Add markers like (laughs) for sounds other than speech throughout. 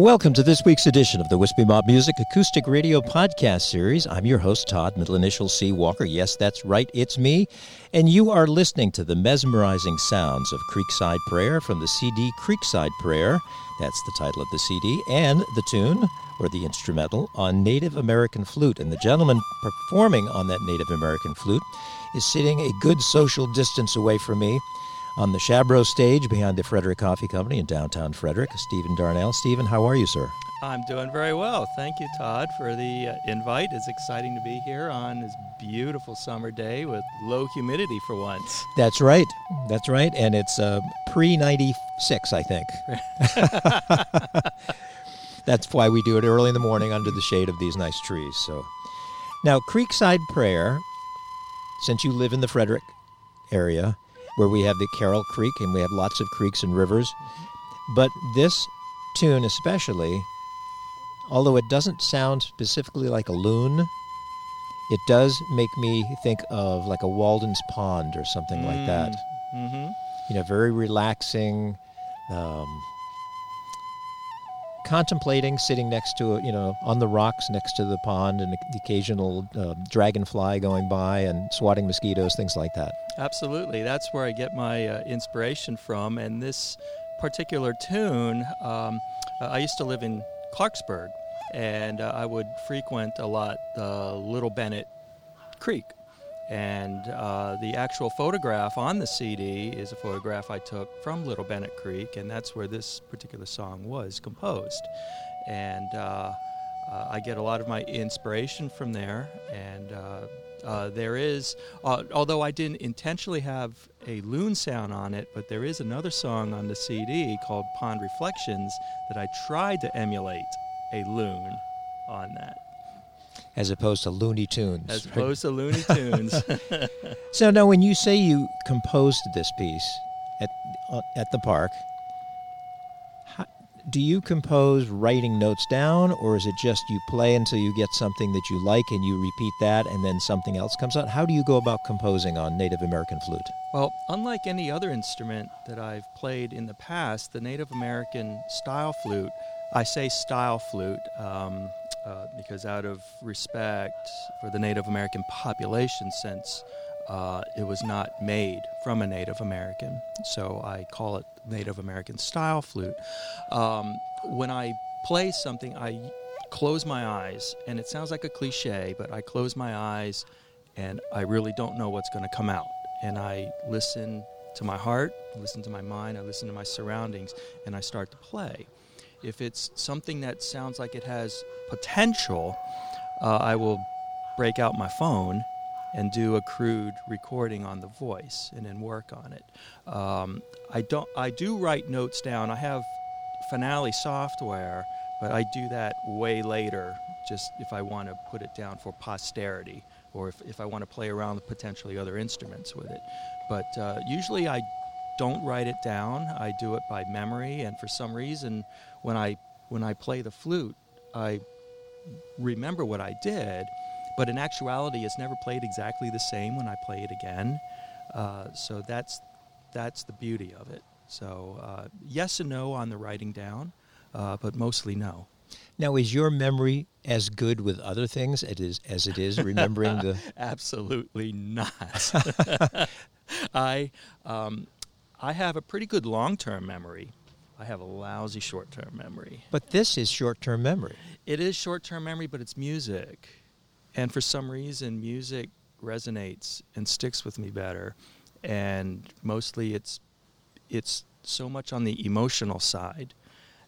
Welcome to this week's edition of the Wispy Mob Music Acoustic Radio Podcast Series. I'm your host, Todd, middle initial C. Walker. Yes, that's right, it's me. And you are listening to the mesmerizing sounds of Creekside Prayer from the CD Creekside Prayer. That's the title of the CD, and the tune, or the instrumental, on Native American flute. And the gentleman performing on that Native American flute is sitting a good social distance away from me on the Shab Row stage behind the Frederick Coffee Company in downtown Frederick. Stephen Darnell. Stephen, how are you, sir? I'm doing very well. Thank you, Todd, for the uh, invite. It's exciting to be here on this beautiful summer day with low humidity for once. That's right. That's right. And it's uh, pre 96, I think. (laughs) That's why we do it early in the morning under the shade of these nice trees. So, now Creekside Prayer, since you live in the Frederick area, where we have the Carroll Creek and we have lots of creeks and rivers. But this tune, especially, although it doesn't sound specifically like a loon, it does make me think of like a Walden's Pond or something mm. like that. Mm-hmm. You know, very relaxing. Um, contemplating sitting next to you know on the rocks next to the pond and the occasional uh, dragonfly going by and swatting mosquitoes things like that. Absolutely. That's where i get my uh, inspiration from. And this particular tune um, uh, i used to live in clarksburg and uh, i would frequent a lot uh, little bennett creek and uh, the actual photograph on the CD is a photograph I took from Little Bennett Creek, and that's where this particular song was composed. And uh, uh, I get a lot of my inspiration from there. And uh, uh, there is, uh, although I didn't intentionally have a loon sound on it, but there is another song on the CD called Pond Reflections that I tried to emulate a loon on that as opposed to Looney Tunes. As opposed to Looney Tunes. (laughs) so now, when you say you composed this piece at uh, at the park, how, do you compose writing notes down, or is it just you play until you get something that you like and you repeat that, and then something else comes out? How do you go about composing on Native American flute? Well, unlike any other instrument that I've played in the past, the Native American style flute. I say style flute. Um, uh, because out of respect for the Native American population, since uh, it was not made from a Native American, so I call it Native American style flute. Um, when I play something, I close my eyes, and it sounds like a cliche, but I close my eyes and I really don't know what's going to come out. And I listen to my heart, listen to my mind, I listen to my surroundings, and I start to play. If it's something that sounds like it has potential, uh, I will break out my phone and do a crude recording on the voice and then work on it. Um, I don't. I do write notes down. I have Finale software, but I do that way later. Just if I want to put it down for posterity, or if, if I want to play around with potentially other instruments with it. But uh, usually I don't write it down. I do it by memory, and for some reason, when I when I play the flute, I remember what I did, but in actuality, it's never played exactly the same when I play it again. Uh, so that's that's the beauty of it. So uh, yes and no on the writing down, uh, but mostly no. Now, is your memory as good with other things as it is, as it is remembering the? (laughs) Absolutely not. (laughs) (laughs) I um, I have a pretty good long term memory. I have a lousy short term memory. But this is short term memory. It is short term memory, but it's music. And for some reason, music resonates and sticks with me better. And mostly it's, it's so much on the emotional side.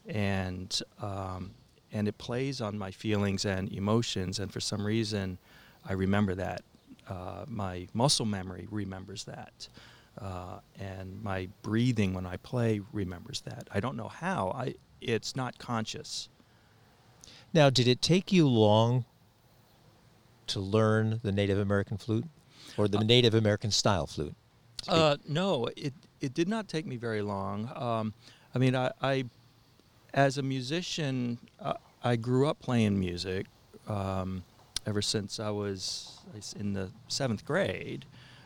And, um, and it plays on my feelings and emotions. And for some reason, I remember that. Uh, my muscle memory remembers that. Uh, and my breathing when I play remembers that. I don't know how. I it's not conscious. Now, did it take you long to learn the Native American flute, or the uh, Native American style flute? Uh, no, it it did not take me very long. Um, I mean, I, I, as a musician, uh, I grew up playing music um, ever since I was in the seventh grade.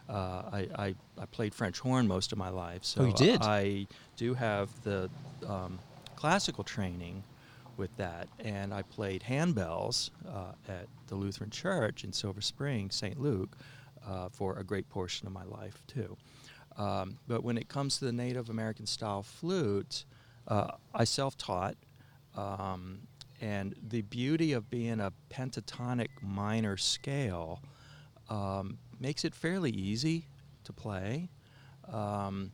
Uh, I, I, I, played French horn most of my life, so oh, you did? I do have the um, classical training, with that. And I played handbells uh, at the Lutheran Church in Silver Spring, St. Luke, uh, for a great portion of my life, too. Um, but when it comes to the Native American style flute, uh, I self taught. Um, and the beauty of being a pentatonic minor scale um, makes it fairly easy to play. Um,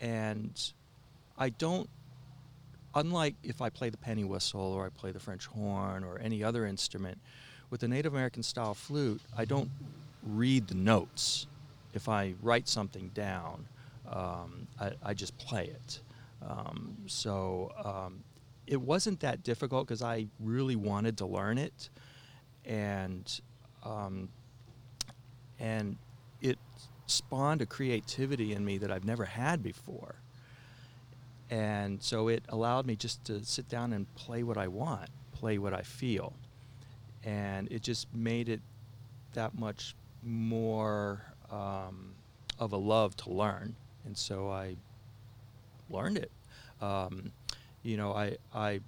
and I don't, unlike if I play the penny whistle or I play the French horn or any other instrument, with the Native American style flute, I don't read the notes. If I write something down, um, I, I, just play it. Um, so um, it wasn't that difficult because I really wanted to learn it, and um, and it spawned a creativity in me that I've never had before. And so it allowed me just to sit down and play what I want, play what I feel. And it just made it that much more um, of a love to learn. And so I learned it. Um, you know, I, I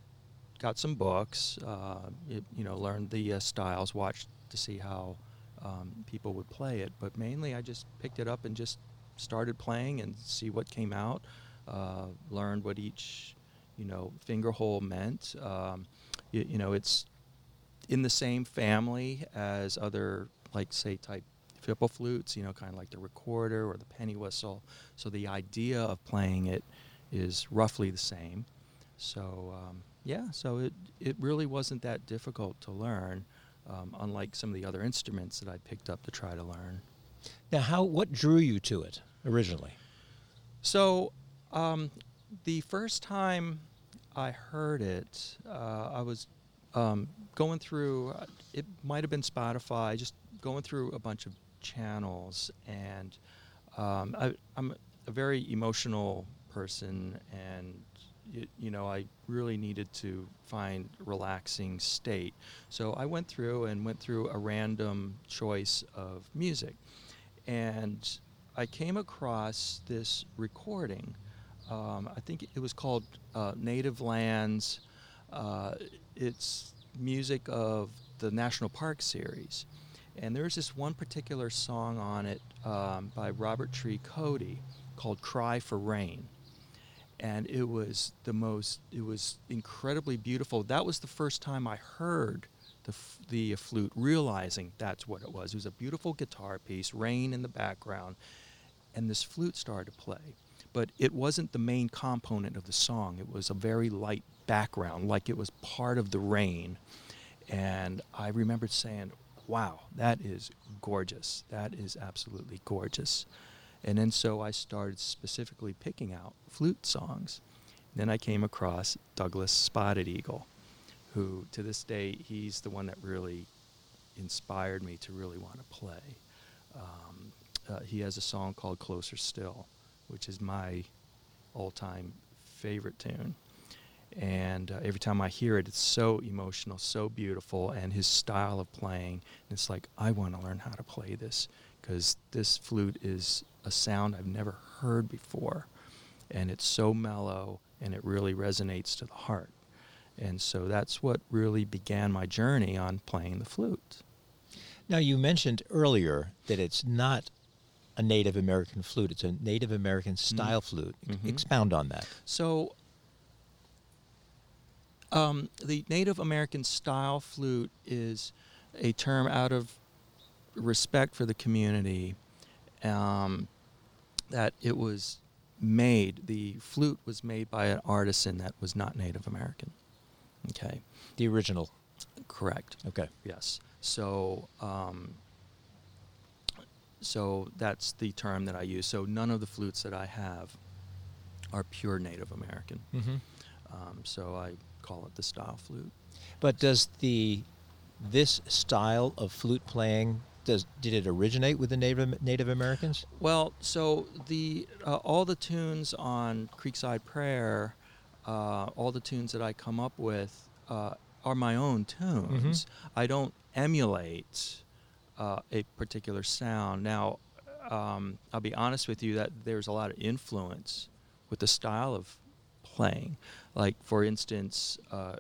got some books, uh, it, you know, learned the uh, styles, watched to see how um, people would play it. But mainly, I just picked it up and just started playing and see what came out. Uh, learned what each, you know, finger hole meant. Um, you, you, know, it's in the same family as other, like say, type fipple flutes. You know, kind of like the recorder or the penny whistle. So the idea of playing it is roughly the same. So um, yeah, so it it really wasn't that difficult to learn um, unlike some of the other instruments that I picked up to try to learn. Now, how what drew you to it originally? So, um, the first time I heard it, uh, I was um, going through. Uh, it might have been Spotify, just going through a bunch of channels, and um, I, I'm a very emotional person, and it, you know, I really needed to find relaxing state. So I went through and went through a random choice of music. And I came across this recording. Um, I think it was called uh, Native Lands. Uh, it's music of the National Park series. And there's this one particular song on it um, by Robert Tree Cody called Cry for Rain and it was the most it was incredibly beautiful. That was the first time i heard the, the flute realizing that's what it was. It was a beautiful guitar piece rain in the background and this flute started to play. But it wasn't the main component of the song. It was a very light background like it was part of the rain. And i remembered saying wow that is gorgeous. That is absolutely gorgeous and then so I started specifically picking out flute songs. Then I came across Douglas Spotted Eagle, who to this day, he's the one that really inspired me to really want to play. Um, uh, he has a song called Closer Still, which is my all time favorite tune. And uh, every time I hear it, it's so emotional, so beautiful, and his style of playing. It's like, I want to learn how to play this because this flute is a sound I've never heard before. And it's so mellow and it really resonates to the heart. And so that's what really began my journey on playing the flute. Now, you mentioned earlier that it's not a Native American flute, it's a Native American mm-hmm. style mm-hmm. flute. Mm-hmm. Expound on that. So, um, the Native American style flute is a term out of respect for the community um, that it was made, the flute was made by an artisan that was not Native American. Okay. The original. Correct. Okay. Yes. So, um, so that's the term that I use. So none of the flutes that I have are pure Native American. Mm-hmm. Um, so I call it the style flute. But does the this style of flute playing does did it originate with the Native Native Americans? Well, so the uh, all the tunes on Creekside Prayer, uh, all the tunes that I come up with uh, are my own tunes. Mm-hmm. I don't emulate uh, a particular sound. Now, um, I'll be honest with you that there's a lot of influence with the style of playing. Like for instance, uh,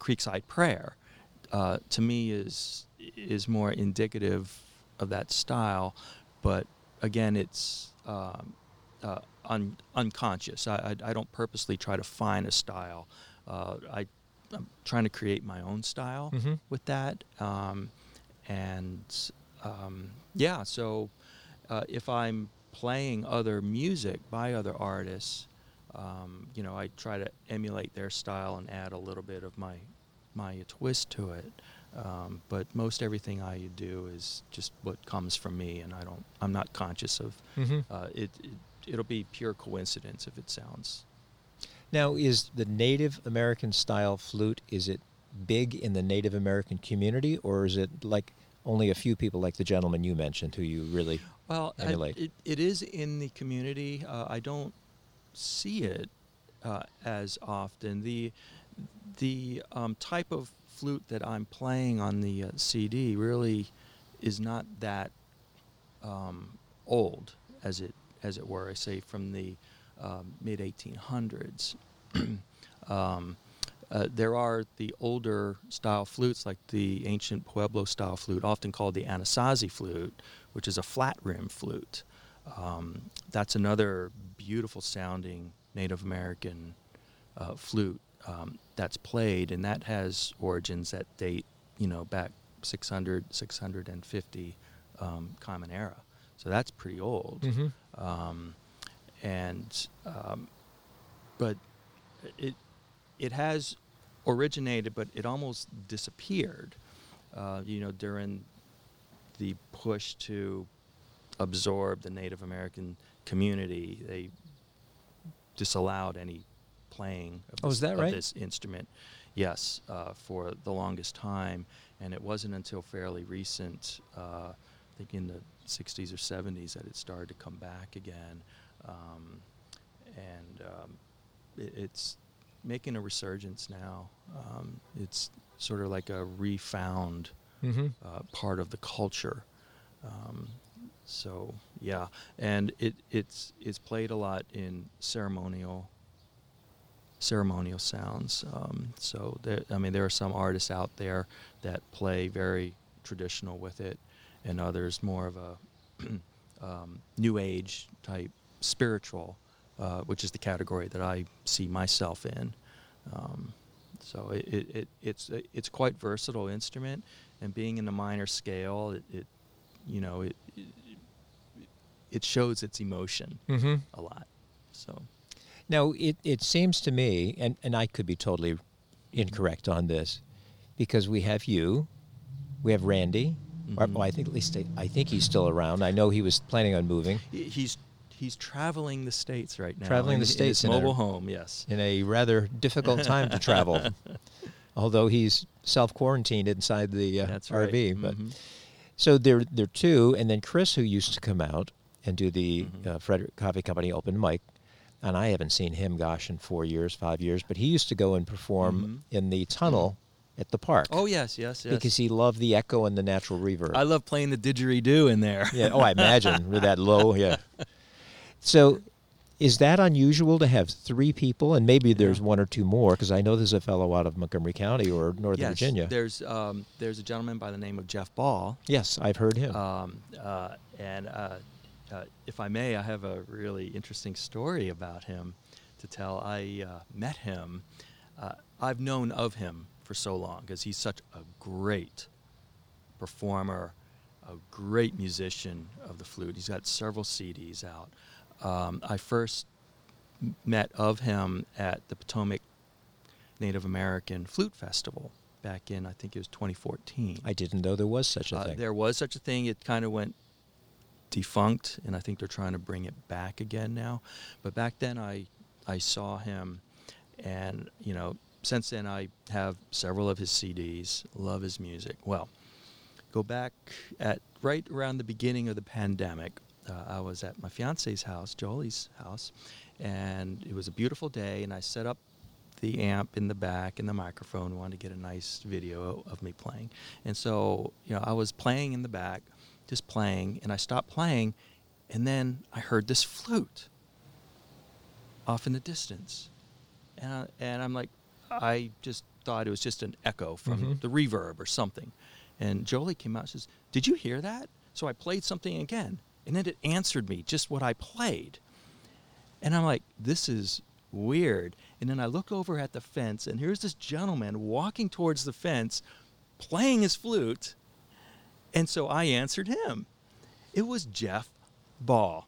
Creekside Prayer, uh, to me is is more indicative of that style, but again, it's um, uh, un- unconscious. I, I, I, don't purposely try to find a style. Uh, I, I'm trying to create my own style mm-hmm. with that. Um, and um, yeah, so uh, if I'm playing other music by other artists, um, you know, I try to emulate their style and add a little bit of my my twist to it. Um, but most everything I do is just what comes from me, and I don't. I'm not conscious of mm-hmm. uh, it, it. It'll be pure coincidence if it sounds. Now, is the Native American style flute? Is it big in the Native American community, or is it like only a few people, like the gentleman you mentioned, who you really well emulate? I, it, it is in the community. Uh, I don't see it uh, as often. The the um, type of flute that I'm playing on the uh, CD really is not that um, old, as it as it were. I say from the um, mid 1800s. Um, uh, there are the older style flutes, like the ancient Pueblo style flute, often called the Anasazi flute, which is a flat rim flute. Um, that's another beautiful sounding Native American uh, flute um, that's played, and that has origins that date, you know, back 600, 650 um, Common Era. So that's pretty old. Mm-hmm. Um, and um, but it it has originated, but it almost disappeared. Uh, you know, during the push to absorb the Native American community, they disallowed any playing of, oh, this, is that of right? this instrument. Yes, uh, for the longest time, and it wasn't until fairly recent, uh, I think in the 60s or 70s, that it started to come back again, um, and um, it, it's making a resurgence now. Um, it's sort of like a refound mm-hmm. uh, part of the culture. Um, so yeah, and it it's it's played a lot in ceremonial ceremonial sounds. Um, so there, I mean, there are some artists out there that play very traditional with it, and others more of a (clears throat) um, new age type spiritual, uh, which is the category that I see myself in. Um, so it, it, it, it's it's quite versatile instrument, and being in the minor scale, it, it you know it, it shows its emotion mm-hmm. a lot. So now it it seems to me, and and I could be totally incorrect on this, because we have you, we have Randy. Mhm. Or, well, I think at least I, I think he's still around. I know he was planning on moving he's he's traveling the states right now. Traveling in- the states in a- mobile home. Yes. in a rather difficult time to travel. (laughs) Although he's self quarantined inside the uh, That's right. RV, but Mhm. so there there are two, and then Chris, who used to come out and do the Mhm. uh, Frederick Coffee Company open mic, and I haven't seen him, gosh, in four years, five years, but he used to go and perform in the tunnel at the park Mm-hmm. Oh yes, yes, yes. because he loved the echo and the natural reverb. I love playing the didgeridoo in there. yeah. Oh, I imagine with that low. (laughs) Yeah. So, is that unusual to have three people, and maybe there's one or two more? Because I know there's a fellow out of Montgomery County or Northern yes, Virginia. There's um, there's a gentleman by the name of Jeff Ball, Yes, I've heard him. um, uh, and uh, uh, if I may, I have a really interesting story about him to tell. I uh, met him. Uh, I've known of him for so long because he's such a great performer, a great musician of the flute. He's got several CDs out. Um, I first met of him at the Potomac Native American Flute Festival back in I think it was 2014. I didn't know there was such a Uh, thing. There was such a thing. It kind of went defunct, and I think they're trying to bring it back again now. But back then, I I saw him, and you know, since then I have several of his CDs. Love his music. Well, go back at right around the beginning of the pandemic. Uh, I was at my fiance's house, Jolie's house, and it was a beautiful day, and I set up the amp in the back and the microphone. Wanted to get a nice video of me playing, and so you know I was playing in the back, just playing, and I stopped playing, and then I heard this flute off in the distance, and I, and I'm like, I just thought it was just an echo from Mhm. the reverb or something. And Jolie came out and says, Did you hear that? So I played something again. And then it answered me just what I played. And I'm like, This is weird. And then I look over at the fence, and here's this gentleman walking towards the fence playing his flute. And so I answered him. It was Jeff Ball.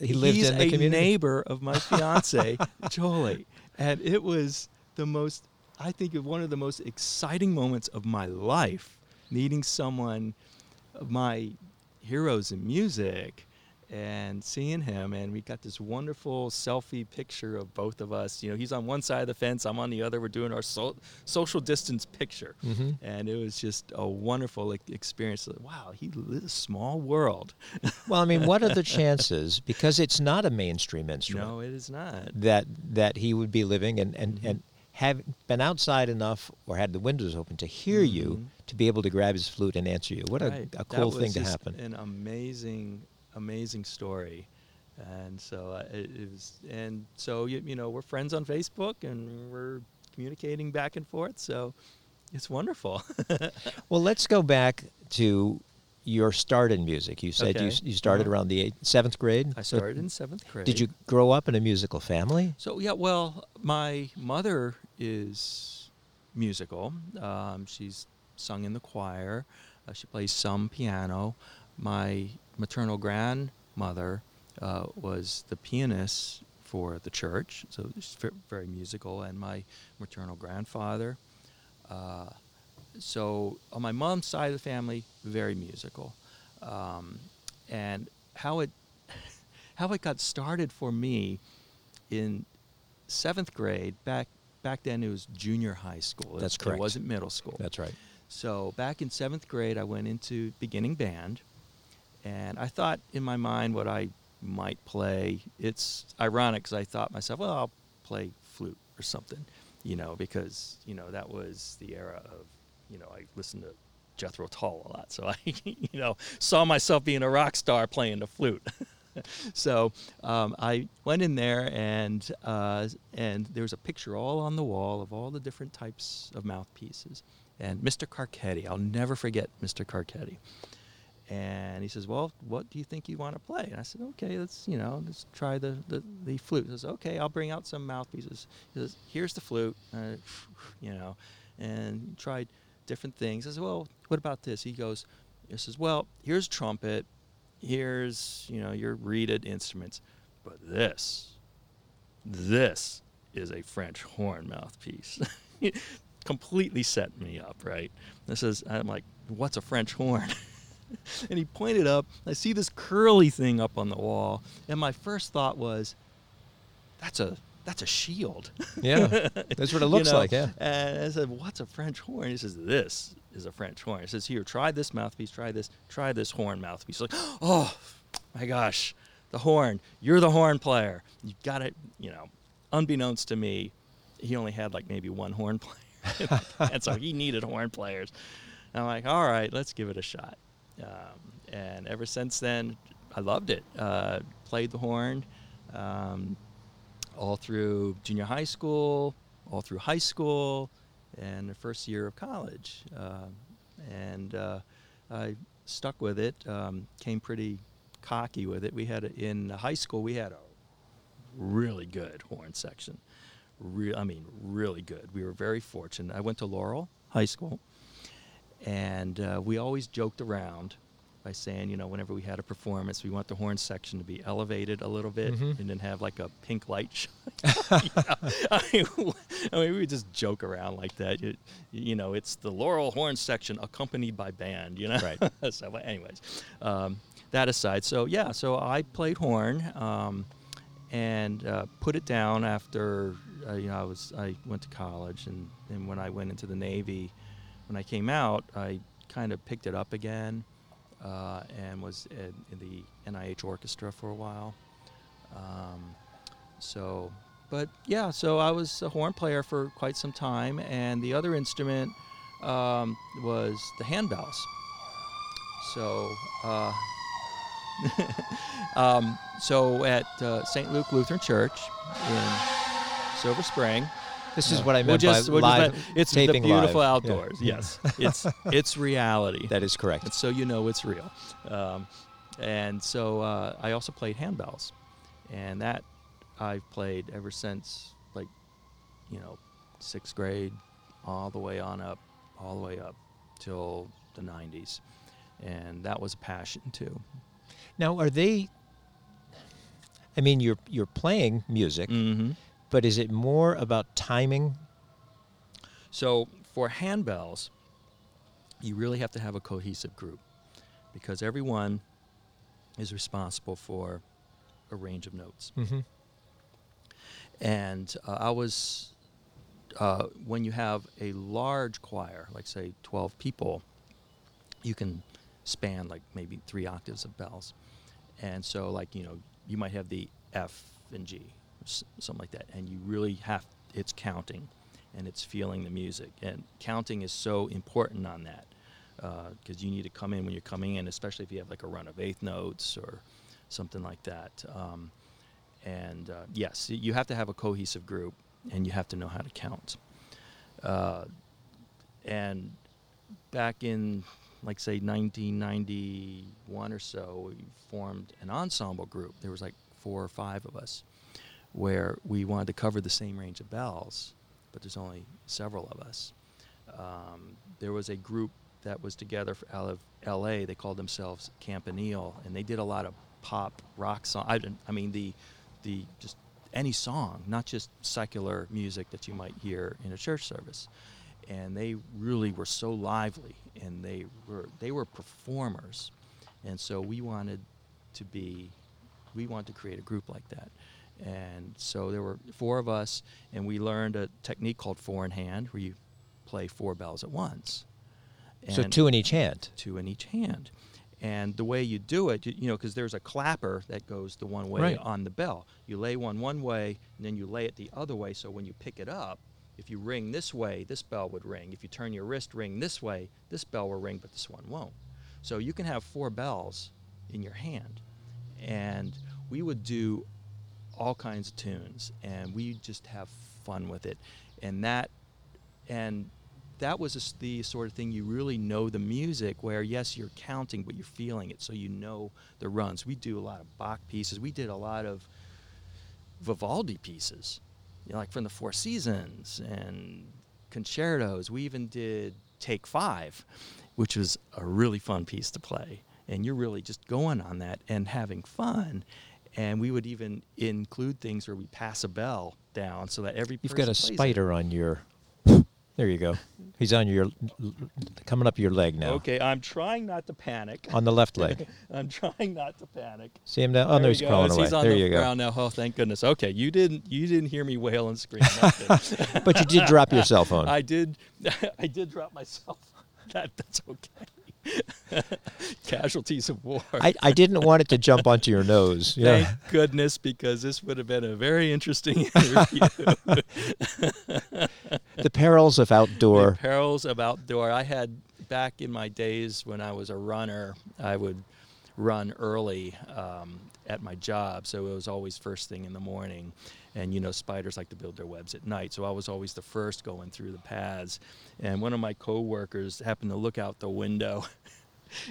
He lived He's in the a community. neighbor of my (laughs) fiance, Jolie, and it was the most. I think of one of the most exciting moments of my life, meeting someone, of my heroes in music, and seeing him. And we got this wonderful selfie picture of both of us. You know, he's on one side of the fence, I'm on the other. We're doing our so- social distance picture, Mhm. and it was just a wonderful experience. Wow, he lives a small world. (laughs) Well, I mean, what are the chances? Because it's not a mainstream instrument. no, it is not. that that he would be living and and, Mhm. and have been outside enough or had the windows open to hear you Mhm. to be able to grab his flute and answer you. What a, Right. a That cool thing to happen. An amazing, amazing story, and so uh, it, it was. And so you, you know, we're friends on Facebook, and we're communicating back and forth. So it's wonderful. (laughs) Well, let's go back to your start in music. You said you, Okay. you started Uh-huh. around the eighth, seventh grade. I So started in seventh grade. Did you grow up in a musical family? So yeah, well, my mother is musical. Um, she's sung in the choir. Uh, she plays some piano. My maternal grandmother uh, was the pianist for the church, so she's very musical. And my maternal grandfather. Uh, so on my mom's side of the family, very musical. Um, and how it (laughs) how it got started for me in seventh grade back back then it was junior high school. That's It correct. It wasn't middle school. That's right. So back in seventh grade, I went into beginning band, and I thought in my mind what I might play. It's ironic because I thought myself, well, I'll play flute or something, you know, because you know that was the era of, you know, I listened to Jethro Tull a lot, so I, (laughs) you know, saw myself being a rock star playing the flute. (laughs) so um, I went in there and uh, and there was a picture all on the wall of all the different types of mouthpieces. And Mr. Carcetti, I'll never forget Mr. Carcetti. And he says, "Well, what do you think you want to play?" And I said, "Okay, let's you know let's try the the, the flute." He says, "Okay, I'll bring out some mouthpieces." He says, "Here's the flute," uh, (sighs) you know, and tried different things. I said, "Well, what about this?" He goes, "He says, well, here's trumpet, here's you know your reeded instruments, but this, this is a French horn mouthpiece." (laughs) Completely set me up, right? This is I'm like, "What's a French horn?" (laughs) (laughs) and he pointed up. I see this curly thing up on the wall, and my first thought was, "That's a that's a shield." Yeah, that's what it (laughs) You looks know? like. Yeah. And I said, "What's a French horn?" He says, "This is a French horn." He says, "Here, try this mouthpiece. Try this. Try this horn mouthpiece." Like, (gasps) oh my gosh, the horn! You're the horn player. You got it. You know, unbeknownst to me, he only had like maybe one horn player, and so he needed horn players. And I'm like, all right, let's give it a shot. Um, and ever since then, I loved it. Uh, played the horn. Um, all through junior high school, all through high school, and the first year of college. Um, and uh, I stuck with it. Um, came pretty cocky with it. We had a, in high school we had a really good horn section. Re- I mean, really good. We were very fortunate. I went to Laurel High School, and uh, we always joked around by saying, you know, whenever we had a performance, we want the horn section to be elevated a little bit Mhm. and then have like a pink light. sh- (laughs) (laughs) I, mean, I mean, we would just joke around like that. You, you know, it's the Laurel horn section accompanied by band. You know, Right. (laughs) so, but anyways, um, that aside, so yeah, so I played horn. Um, and uh, put it down after uh, you know I was I went to college and, and when I went into the Navy, when I came out I kind of picked it up again uh, and was in, in the NIH orchestra for a while. Um, so, but yeah, so I was a horn player for quite some time, and the other instrument um, was the handbells. So. Uh, (laughs) um, so at uh, St. Luke Lutheran Church in Silver Spring, This is what I We'll meant just, by we'll just live let- it's the beautiful live. Yeah. outdoors. Yes, (laughs) it's it's reality. That is correct. And so you know it's real. Um, and so uh, I also played handbells, and that I've played ever since like you know sixth grade, all the way on up, all the way up till the 90s, and that was a passion too. Now, are they? I mean, you're you're playing music, Mm-hmm. But is it more about timing? So for handbells, you really have to have a cohesive group because everyone is responsible for a range of notes. Mm-hmm. And uh, I was, uh, when you have a large choir, like say 12 people, you can span like maybe three octaves of bells. And so, like, you know, you might have the F and G, something like that. And you really have, it's counting and it's feeling the music. And counting is so important on that because you need to come in when you're coming in, especially if you have like a run of eighth notes or something like that. Um, and uh, yes, you have to have a cohesive group, and you have to know how to count. Uh, and back in, like, say, 1991 or so, we formed an ensemble group. There was like four or five of us, where we wanted to cover the same range of bells, but there's only several of us. Um, there was a group that was together out of L.A. They called themselves Campanile, and they did a lot of pop rock song. I, I mean the, the just any song, not just secular music that you might hear in a church service. And they really were so lively, and they were they were performers, and so we wanted to be, we wanted to create a group like that. And so there were four of us, and we learned a technique called four in hand, where you play four bells at once. So two in each hand. two in each hand. And the way you do it, you, you know, because there's a clapper that goes the one way Right. on the bell. You lay one one way, and then you lay it the other way. So when you pick it up, if you ring this way, this bell would ring. If you turn your wrist ring this way, this bell will ring, but this one won't. So you can have four bells in your hand. And we would do all kinds of tunes, and we just have fun with it. And that, and that was the sort of thing you really know the music where yes you're counting but you're feeling it so you know the runs. We do a lot of bach pieces. We did a lot of vivaldi pieces you know, like from the four seasons and concertos. We even did take five which was a really fun piece to play and you're really just going on that and having fun and we would even include things where we pass a bell down so that every You've got a person plays it. spider on your. There you go. He's on your, coming up your leg now. Okay, I'm trying not to panic. On the left leg. (laughs) I'm trying not to panic. See him now? Oh, There no, he he's crawling goes. away. He's on there the you go. ground now. Oh, thank goodness. Okay, you didn't you didn't hear me wail and scream. (laughs) But you did drop your cell phone. (laughs) I did. I did drop myself. That that's okay. (laughs) Casualties of war. I, I didn't want it to jump onto your nose. (laughs) Yeah. Thank goodness, because this would have been a very interesting (laughs) interview. The perils of outdoor. The perils of outdoor. I had back in my days when I was a runner, I would run early um, at my job, so it was always first thing in the morning. And you know, spiders like to build their webs at night, so I was always the first going through the paths. And one of my coworkers happened to look out the window. (laughs)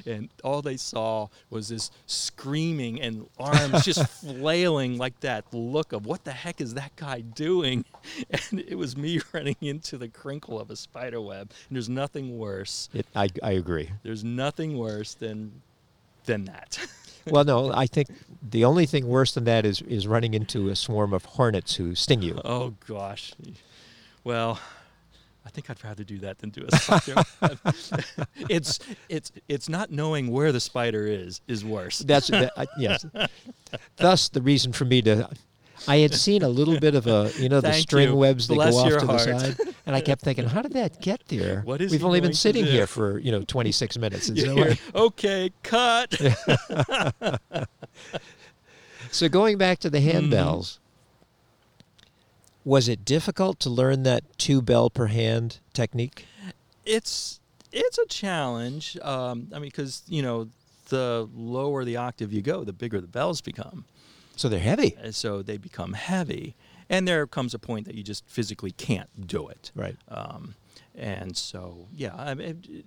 And all they saw was this screaming and arms just (laughs) flailing like that look of what the heck is that guy doing? (laughs) And it was me running into the crinkle of a spider web. And there's nothing worse. It, I, I agree. There's nothing worse than than that. Well, no, I think the only thing worse than that is, is running into a swarm of hornets who sting you. (laughs) oh gosh. Well, I think I'd rather do that than do a (laughs) spider (laughs) it's it's it's not knowing where the spider is is worse. That's that, I yes. Thus, the reason for me to. I had seen a little bit of a, you know, the Thank string you. webs that Bless go off your to heart. the side, and I kept thinking, how did that get there? What is We've he only been to sitting do? here for you know 26 minutes. And so, okay, cut. (laughs) so going back to the Mm-hmm. handbells, was it difficult to learn that two bell per hand technique? it's it's a challenge. Um, I mean, because you know, the lower the octave you go, the bigger the bells become, So they're heavy. and so they become heavy. and there comes a point that you just physically can't do it. Right. Um, and so, yeah, I mean, it,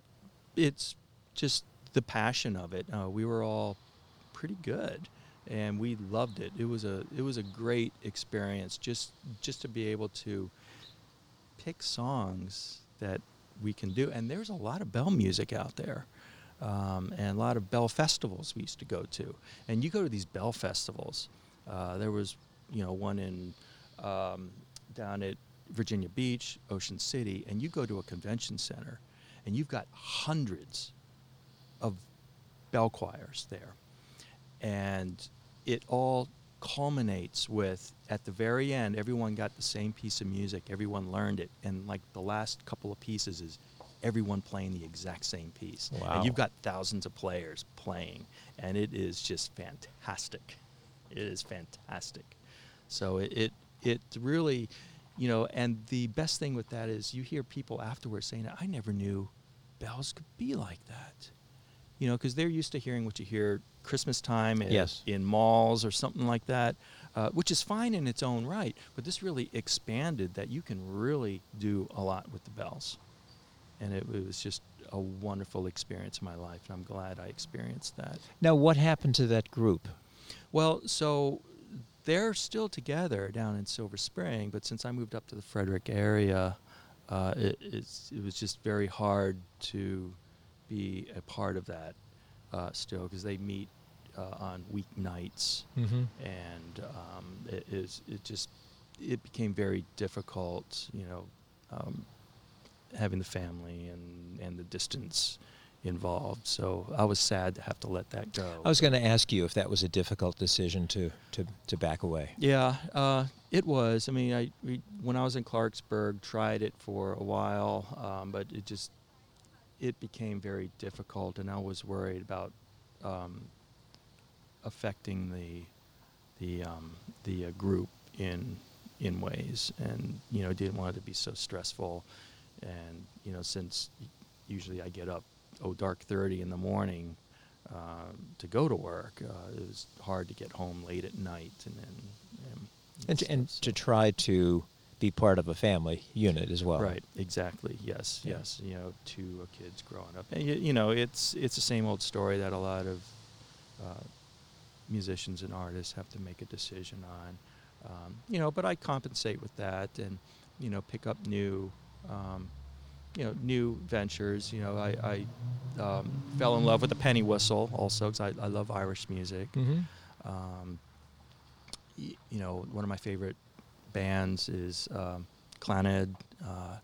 it's just the passion of it. Uh, we were all pretty good, and we loved it. It was a it was a great experience just just to be able to pick songs that we can do. And there's a lot of bell music out there. Um, and a lot of bell festivals we used to go to. And you go to these bell festivals. Uh, there was, you know, one in um, down at Virginia Beach, Ocean City, and you go to a convention center, and you've got hundreds of bell choirs there, and it all culminates with at the very end everyone got the same piece of music everyone learned it and like the last couple of pieces is everyone playing the exact same piece. Wow. and you've got thousands of players playing and it is just fantastic it is fantastic so it it, it really you know and the best thing with that is you hear people afterwards saying i never knew bells could be like that you know, because they're used to hearing what you hear Christmas time in, Yes. in malls or something like that, uh, which is fine in its own right. But this really expanded that you can really do a lot with the bells, and it, was just a wonderful experience in my life, and I'm glad I experienced that. Now, what happened to that group? Well, so they're still together down in Silver Spring, but since I moved up to the Frederick area, uh, it, it's, it was just very hard to be a part of that uh, still because they meet uh, on weeknights, Mm-hmm. and um, it is it just it became very difficult, you know, um, having the family and and the distance involved. So I was sad to have to let that go. I was going to ask you if that was a difficult decision to, to, to back away. Yeah, uh, it was. I mean, I we, when I was in Clarksburg, tried it for a while, um, but it just it became very difficult, and I was worried about um, affecting the the um, the uh, group in in ways, and you know, didn't want it to be so stressful, and you know, since usually I get up oh dark thirty in the morning. Uh, to go to work, uh, it was hard to get home late at night, and then and, And to, and stuff, to so- try to be part of a family unit as well. Right, exactly. Yes, Yeah. yes. You know, two kids growing up, and you, you know, it's it's the same old story that a lot of uh, musicians and artists have to make a decision on. Um, you know, but I compensate with that, and you know, pick up new, um, you know, new ventures. You know, I, I um, fell in love with the penny whistle also because I, I love Irish music. Mm-hmm. Um, y- you know, one of my favorite bands is um, Clannad, uh,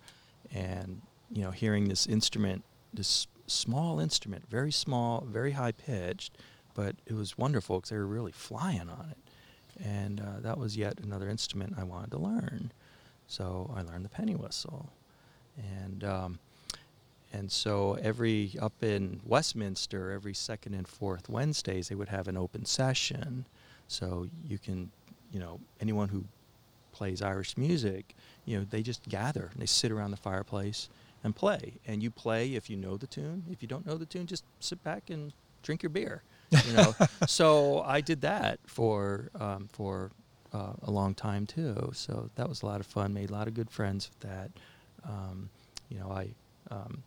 and you know, hearing this instrument, this small instrument, very small, very high pitched, but it was wonderful because they were really flying on it, and uh, that was yet another instrument I wanted to learn. So I learned the penny whistle, and um, and so every up in Westminster, every second and fourth Wednesdays, they would have an open session. So you can, you know, anyone who plays Irish music, you know, they just gather and they sit around the fireplace and play. And you play if you know the tune. If you don't know the tune, just sit back and drink your beer. You know. (laughs) so I did that for um, for uh, a long time too. So that was a lot of fun. Made a lot of good friends with that. Um, you know, I um,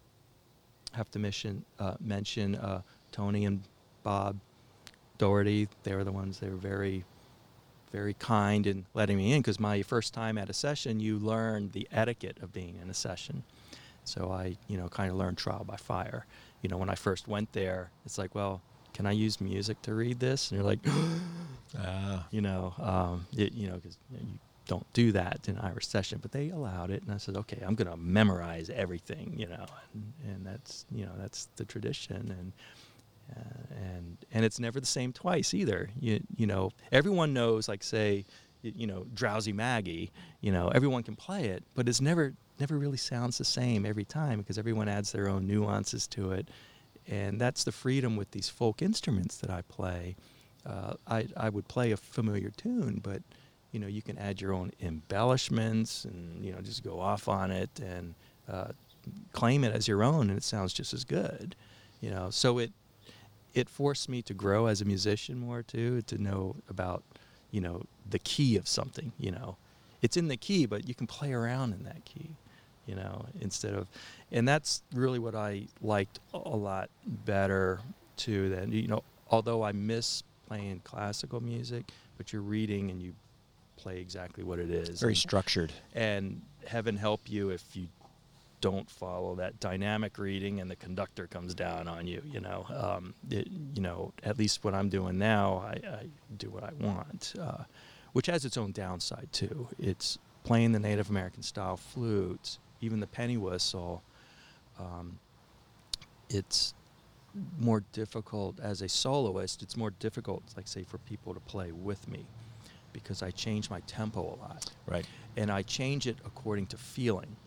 have to mention uh, mention uh, Tony and Bob Doherty. They were the ones. They were very, very kind in letting me in because my first time at a session, you learn the etiquette of being in a session. So I, you know, kind of learned trial by fire. You know, when I first went there, it's like, well, can I use music to read this? And you're like, (gasps) Ah. you know, um, it, you know, because you, don't do that in Irish session, but they allowed it, and I said, okay, I'm going to memorize everything, you know, and, and that's you know that's the tradition, and uh, and and it's never the same twice either. You you know, everyone knows, like say, you know, drowsy Maggie, you know, everyone can play it, but it's never never really sounds the same every time because everyone adds their own nuances to it, and that's the freedom with these folk instruments that I play. Uh, I I would play a familiar tune, but you know you can add your own embellishments and you know just go off on it and uh, claim it as your own, and it sounds just as good. You know, so it it forced me to grow as a musician more too, to know about you know the key of something. You know, it's in the key, but you can play around in that key, you know, instead of, and that's really what I liked a lot better too. Than you know, although I miss playing classical music, but you're reading and you play exactly what it is. Very and, structured. And heaven help you if you don't follow that dynamic reading and the conductor comes down on you. You know, um, it, you know. At least what I'm doing now, I, I do what I want, uh, which has its own downside too. It's playing the Native American style flutes, even the penny whistle. Um, it's more difficult as a soloist. It's more difficult, like say, for people to play with me because I change my tempo a lot. Right. And I change it according to feeling.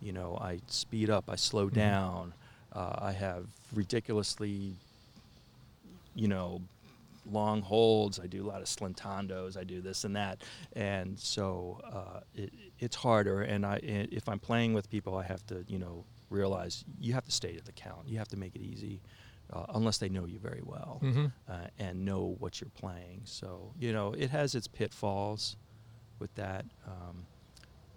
You know, I speed up, I slow Mhm. down, uh, I have ridiculously, you know, long holds. I do a lot of slintandos. I do this and that, and so uh, it, it's harder. And I, if I'm playing with people, I have to, you know, realize you have to stay to the count. You have to make it easy, uh, unless they know you very well Mm-hmm. uh, and know what you're playing. So you know, it has its pitfalls with that. Um,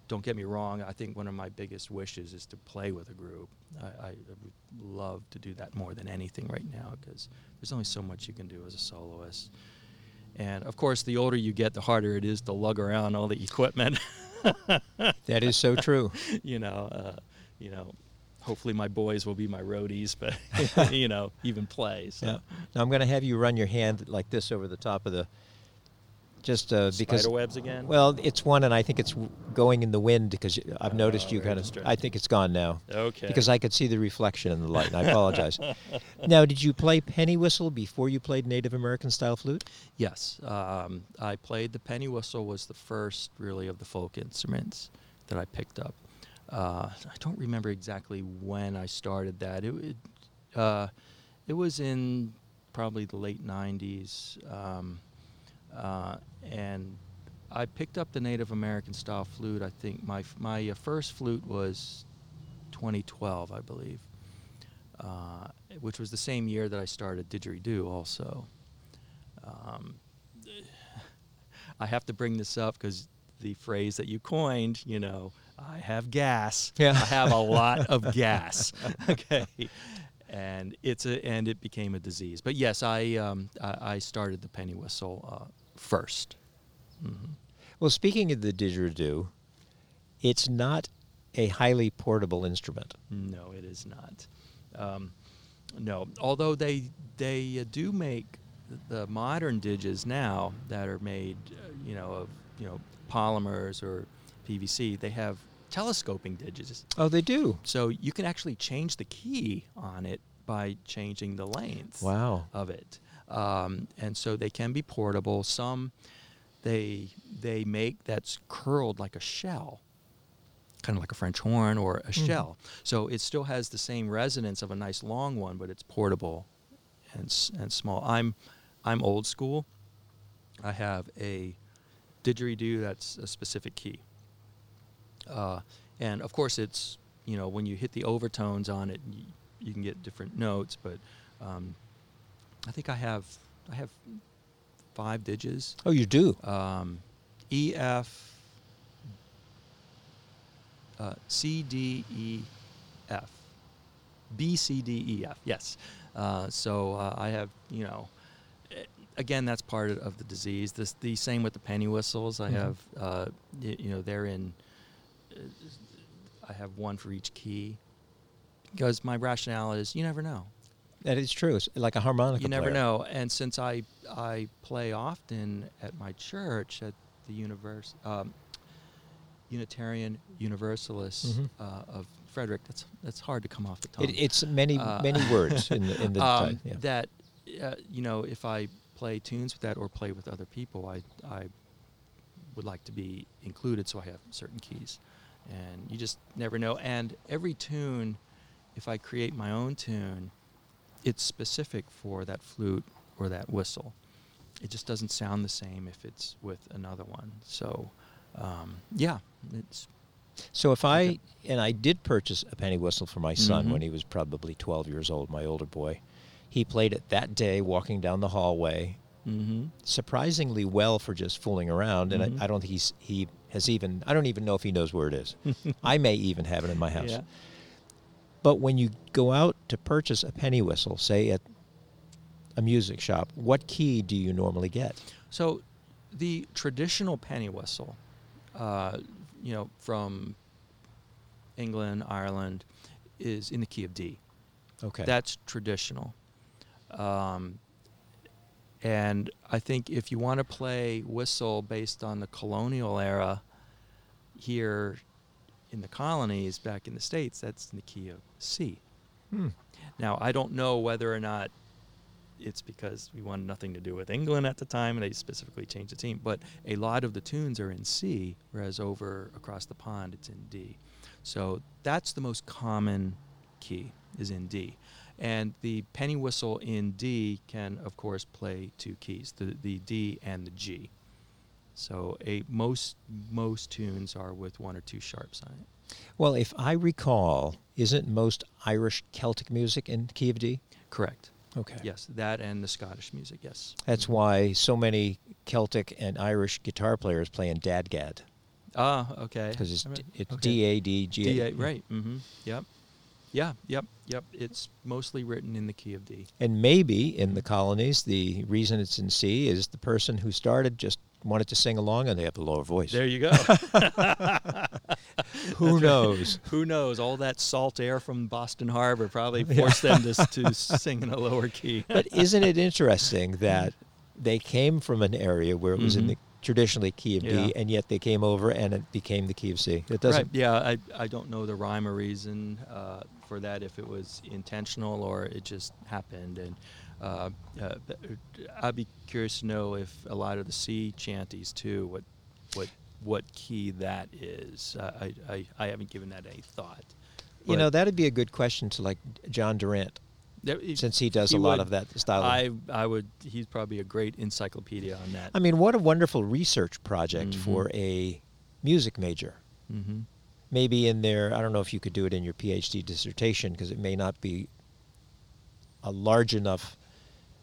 don't get me wrong. I think one of my biggest wishes is to play with a group. I, I would love to do that more than anything right now because there's only so much you can do as a soloist. And of course, the older you get, the harder it is to lug around all the (laughs) equipment. That is so true. (laughs) you know, uh, you know. Hopefully, my boys will be my roadies, but (laughs) you know, even play. So. Yeah. Now I'm going to have you run your hand like this over the top of the, just uh, because. Spider webs again. Well, it's one, and I think it's going in the wind because I've noticed Oh, you kind of. I think it's gone now. okay. Because I could see the reflection in the light, and I apologize. (laughs) now, did you play penny whistle before you played Native American style flute? Yes, um, I played the penny whistle was the first really of the folk instruments that I picked up. Uh, I don't remember exactly when I started that. It it, uh, it was in probably the late '90s, um, uh, and I picked up the Native American style flute. I think my my uh, first flute was 2012, I believe, uh, which was the same year that I started didgeridoo also. Um, (sighs) I have to bring this up because the phrase that you coined, you know, I have gas. Yeah. I have a lot of (laughs) gas. (laughs) okay. And it's a and it became a disease. But yes, I um, I, I started the penny whistle uh, 1st hmm Well, speaking of the didgeridoo, it's not a highly portable instrument. No, it is not. Um, no, although they they uh, do make the modern didges now that are made, uh, you know, of you know polymers or PVC. They have telescoping didges. Oh, they do. so you can actually change the key on it by changing the length Wow. of it, um, and so they can be portable. Some they they make that's curled like a shell, kind of like a French horn or a Mhm. shell. So it still has the same resonance of a nice long one, but it's portable and and small. I'm I'm old school. I have a didgeridoo that's a specific key, uh, and of course it's you know when you hit the overtones on it, you, you can get different notes. But um, I think I have I have five didges. Oh, you do. Um, E F uh, C D E F B C D E F. Yes. Uh, so uh, I have you know. Again, that's part of- the disease. This, the same with the penny whistles. I Mhm. have, uh, y- you know, they're in. uh, I have one for each key, because my rationale is you never know That is true. It's like a harmonica. you never player. know and since i i play often at my church at the universe um, unitarian universalist Mhm. uh, of frederick that's that's hard to come off the tongue It, it's many Uh, many words in the in the (laughs) um, time, yeah. that uh, you know if i play tunes with that or play with other people i i would like to be included so i have certain keys and you just never know and every tune if i create my own tune it's specific for that flute or that whistle it just doesn't sound the same if it's with another one so um, yeah it's So if I Okay. and I did purchase a penny whistle for my son Mhm. when he was probably 12 years old, my older boy. He played it that day walking down the hallway Mm-hmm. surprisingly well for just fooling around, and Mhm. I, I don't think he's he has even. I don't even know if he knows where it is. (laughs) I may even have it in my house. Yeah. But when you go out to purchase a penny whistle, say at a music shop, what key do you normally get? So, the traditional penny whistle, uh, you know, from England, Ireland, is in the key of D. Okay. That's traditional. Um, and I think if you want to play whistle based on the colonial era here in the colonies back in the States, that's in the key of C. Hmm. Now, I don't know whether or not it's because we wanted nothing to do with England at the time and they specifically changed the team, but a lot of the tunes are in C, whereas over across the pond it's in D. So that's the most common key is in D. And the penny whistle in D can of course play two keys, the the D and the G. So a most most tunes are with one or two sharps on it. Well, if I recall, isn't most Irish Celtic music in key of D? Correct. Okay. Yes, that and the Scottish music, yes. That's why so many Celtic and Irish guitar players play in DADGAD Ah, okay. because it's right. it's Okay. D A D G. A, right. Mm-hmm. Yep. Yeah, yep, yep. It's mostly written in the key of D. And maybe in the colonies, the reason it's in C is the person who started just wanted to sing along and they have a lower voice. There you go. (laughs) Who knows? Who knows? All that salt air from Boston Harbor probably Yeah. forced them to, to (laughs) sing in a lower key. but isn't it interesting that they came from an area where it was in Mhm. the traditionally key of D, and yet they came over and it became the key of C? It doesn't. Right. Yeah, I, I don't know the rhyme or reason uh, for that, if it was intentional or it just happened. And uh, uh, I'd be curious to know if a lot of the sea chanties too, what what what key that is. I, I I haven't given that any thought. You know, that'd be a good question to like John Durant, since he does he a lot would- of that style. I I would. He's probably a great encyclopedia on that. I mean, what a wonderful research project Mhm. for a music major. mm-hmm. Maybe in there, I don't know if you could do it in your PhD dissertation because it may not be a large enough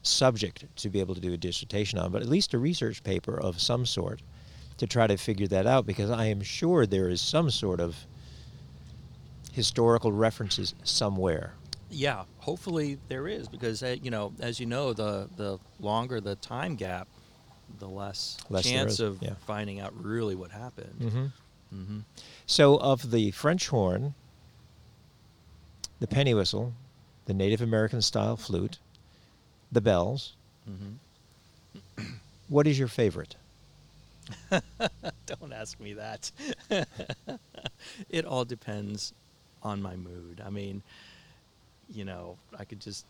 subject to be able to do a dissertation on, but at least a research paper of some sort to try to figure that out because I am sure there is some sort of historical references somewhere. Yeah, hopefully there is because uh, you know, as you know, the the longer the time gap, the less, Less chance of yeah. finding out really what happened. Mm-hmm. Mm-hmm. So, of the French horn, the penny whistle, the Native American style flute, the bells, Mm-hmm. what is your favorite? (laughs) Don't ask me that. (laughs) it all depends on my mood. I mean, you know, I could just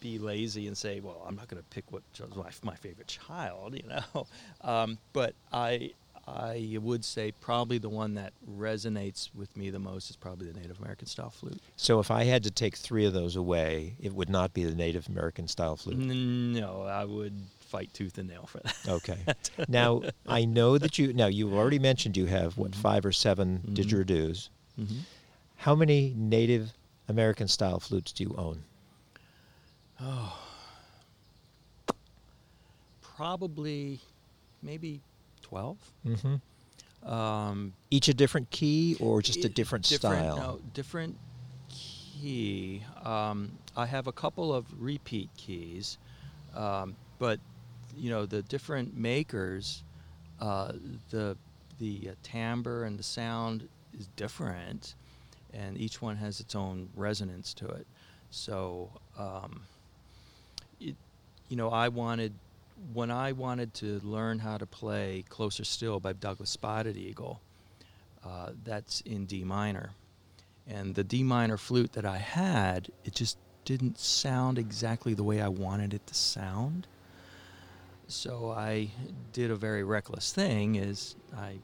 be lazy and say, well, I'm not going to pick what was my, my favorite child, you know. (laughs) Um, but I, I would say probably the one that resonates with me the most is probably the Native American style flute. So, if I had to take three of those away, it would not be the Native American style flute. No, I would fight tooth and nail for that. Okay. (laughs) now, I know that you, now you already mentioned you have, what, Mhm. five or 7 Mhm. didgeridoos. hmm How many Native American style flutes do you own? Oh, probably maybe 12. Mm-hmm. Um, Each a different key or just a i- different, style? No, different key. Um, I have a couple of repeat keys, um, but you know the different makers, uh, the the uh, timbre and the sound is different, and each one has its own resonance to it. So, um, it, you know, I wanted when I wanted to learn how to play "Closer Still" by Douglas Spotted Eagle. Uh, that's in D minor, and the D minor flute that I had, it just didn't sound exactly the way I wanted it to sound. So I did a very reckless thing: is I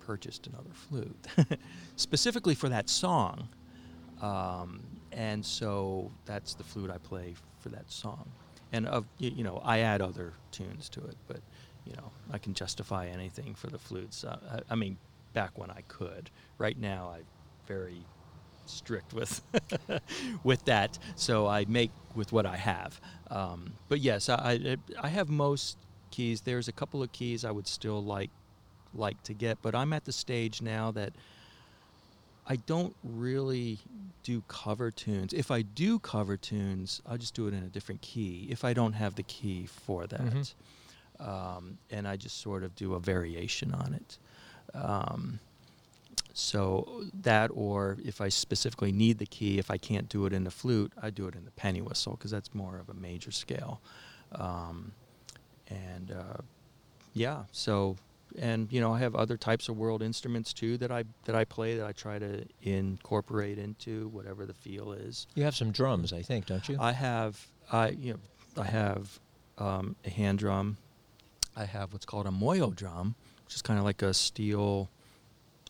purchased another flute (laughs) specifically for that song, um, and so that's the flute I play for that song. And of you know, I add other tunes to it, but you know, I can justify anything for the flutes. Uh, I, I mean, back when I could. Right now, I'm very strict with (laughs) with that. So I make with what I have. Um, but yes, I, I I have most keys. There's a couple of keys I would still like like to get, but I'm at the stage now that I don't really do cover tunes. If I do cover tunes, I'll just do it in a different key. If I don't have the key for that, Mhm. um, and I just sort of do a variation on it. Um, so that, or if I specifically need the key, if I can't do it in the flute, I do it in the penny whistle because that's more of a major scale. Um, and uh, yeah, so and you know I have other types of world instruments too that I that I play that I try to incorporate into whatever the feel is. You have some drums, I think, don't you? I have I you know I have um, a hand drum. I have what's called a moyo drum, which is kind of like a steel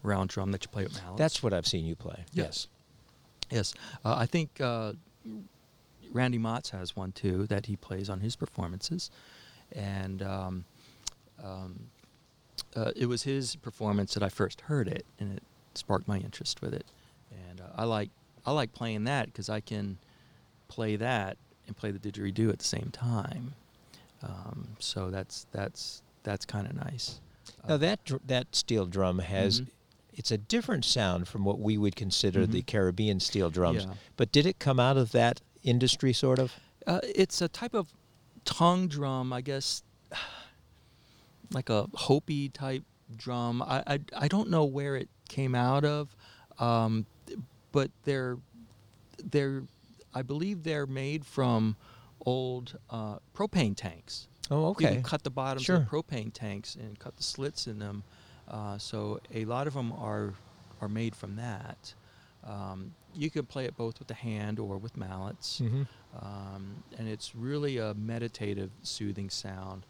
round drum that you play with mallets. That's what I've seen you play. Yes. Yes, uh, I think uh, Randy Motz has one too that he plays on his performances, and um, um, uh, it was his performance that I first heard it, and it sparked my interest with it. And uh, I like I like playing that because I can play that and play the didgeridoo at the same time. Um, so that's that's that's kind of nice. Now Uh, that dr- that steel drum has Mhm. it's a different sound from what we would consider the Mhm. Caribbean steel drums. Yeah. But did it come out of that industry sort of? Uh, it's a type of tongue drum, I guess, like a Hopi type drum. I, I, I don't know where it came out of, um, but they're they're I believe they're made from old uh, propane tanks. Oh, You okay. can cut the bottoms Sure. of propane tanks and cut the slits in them. Uh, so a lot of them are are made from that. Um, you can play it both with the hand or with mallets, hmm um, and it's really a meditative, soothing sound.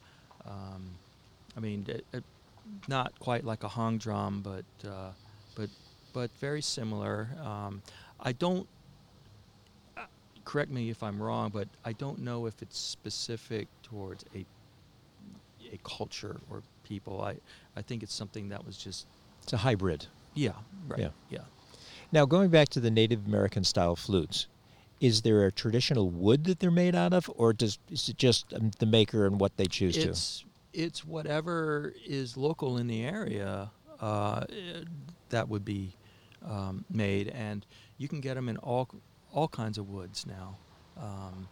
Um, I mean, it, it, not quite like a hang drum, but uh, but but very similar. Um, I don't. uh, Correct me if I'm wrong, but I don't know if it's specific towards a a culture or people. I I think it's something that was just It's a hybrid. yeah right Yeah. yeah. Now, going back to the Native American style flutes, is there a traditional wood that they're made out of, or does is it just um, the maker and what they choose to? It's whatever is local in the area uh, that would be um, made, and you can get them in all all kinds of woods now. Um,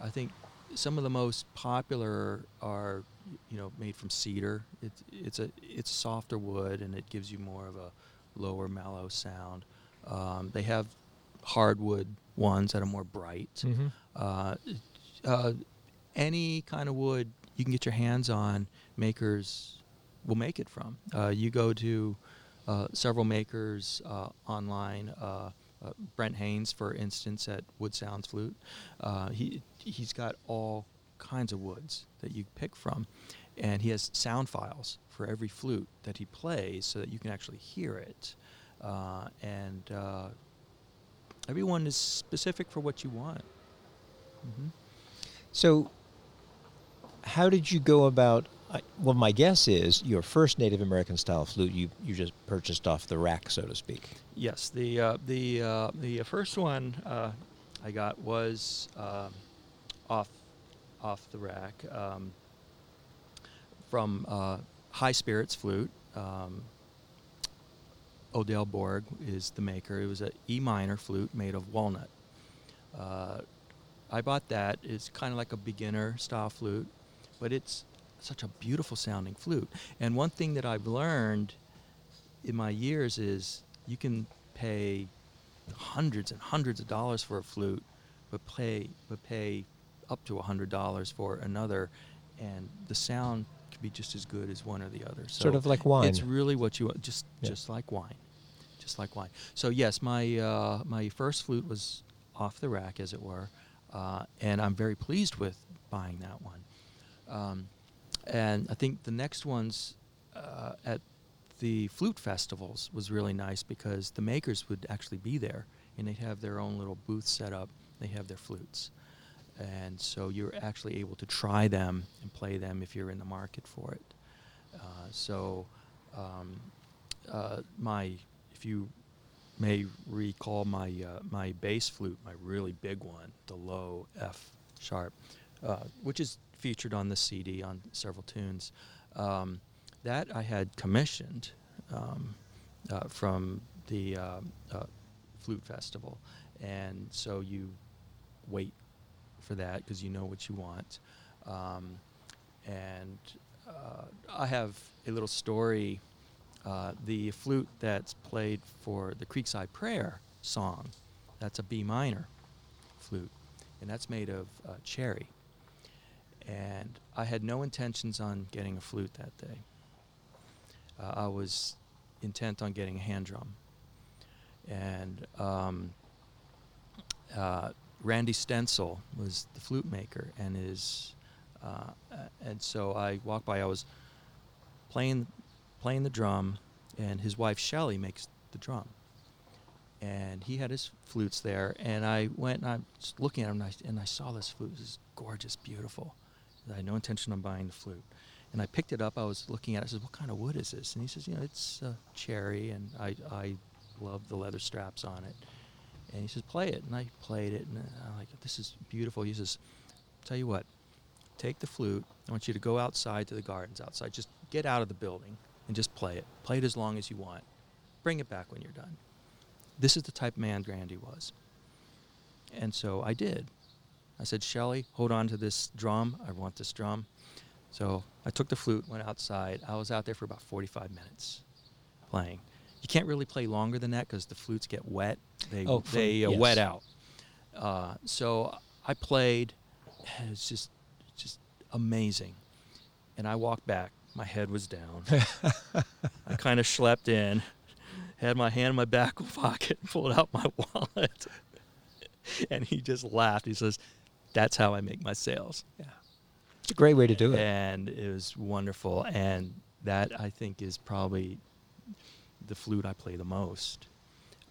I think some of the most popular are you know made from cedar. It's it's a it's softer wood, and it gives you more of a lower mellow sound. Um, they have hardwood ones that are more bright Mhm. uh, uh, any kind of wood you can get your hands on, makers will make it from. Uh, you go to uh, several makers uh, online. Uh, uh, Brent Haines, for instance, at Wood Sounds Flute, he he's got all kinds of woods that you pick from, and he has sound files for every flute that he plays, so that you can actually hear it. And everyone is specific for what you want. hmm So, how did you go about? Well, my guess is your first Native American style flute you you just purchased off the rack, so to speak. Yes, the uh, the uh, the first one uh, I got was um off off the rack um, from uh, High Spirits Flute. Um, Odell Borg is the maker. It was an E minor flute made of walnut. Uh, I bought that. It's kind of like a beginner style flute, but it's such a beautiful sounding flute. And one thing that I've learned in my years is you can pay hundreds and hundreds of dollars for a flute, but pay but pay up to hundred dollars for another, and the sound could be just as good as one or the other. So Sort of like wine. It's really what you just Yeah. just like wine, just like wine. So yes, my uh, my first flute was off the rack, as it were, uh, and I'm very pleased with buying that one. Um, and I think the next ones uh, at the flute festivals was really nice because the makers would actually be there and they'd have their own little booth set up. They have their flutes. And so you're actually able to try them and play them if you're in the market for it. Uh, so um, uh, my if you may recall my uh, my bass flute, my really big one, the low F sharp, uh, which is featured on the CD on several tunes. Um, that I had commissioned um, uh, from the um, uh, flute festival, and so you wait for that because you know what you want. Um, and uh, I have a little story. Uh, the flute that's played for the Creekside Prayer song, that's a B minor flute, and that's made of uh, cherry. And I had no intentions on getting a flute that day. Uh, I was intent on getting a hand drum. And um, uh, Randy Stencil was the flute maker, and is uh, and so I walked by. I was playing playing the drum, and his wife Shelly makes the drum. And he had his flutes there, and I went and I was looking at him, and I, and I saw this flute. This is gorgeous, beautiful. I had no intention of buying the flute. And I picked it up. I was looking at it. I said, "What kind of wood is this?" And he says, "You know, it's uh, cherry, and I I love the leather straps on it." And he says, "Play it." And I played it, and I'm like, "This is beautiful." He says, "Tell you what, take the flute. I want you to go outside to the gardens outside. Just get out of the building and just play it. Play it as long as you want. Bring it back when you're done." This is the type of man Randy was. And so I did. I said, Shelly, hold on to this drum. I want this drum. So I took the flute, went outside. I was out there for about 45 minutes playing. You can't really play longer than that because the flutes get wet. They Oh, from- they uh, yes. wet out. Uh, so I played. and It's just just amazing. And I walked back. My head was down. (laughs) I kind of schlepped in, had my hand in my back (laughs) pocket, pulled out my wallet, (laughs) and he just laughed. He says, "That's how I make my sales." Yeah. It's a great way to do it. and it was wonderful. And that I think is probably the flute I play the most.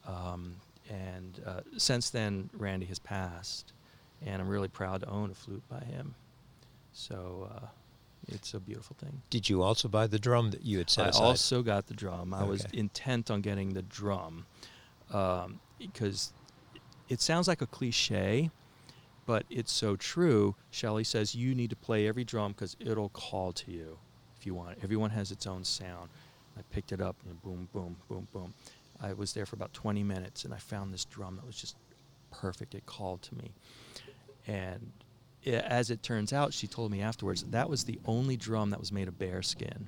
Um, and uh, since then, Randy has passed, and I'm really proud to own a flute by him. So uh, it's a beautiful thing. Did you also buy the drum that you had set I aside? also got the drum. I was intent on getting the drum um, because it sounds like a cliche, but it's so true. Shelley says you need to play every drum because it'll call to you if you want. it. Everyone has its own sound. I picked it up and boom, boom, boom, boom. I was there for about 20 minutes and I found this drum that was just perfect. It called to me. And i as it turns out, she told me afterwards that was the only drum that was made of bear skin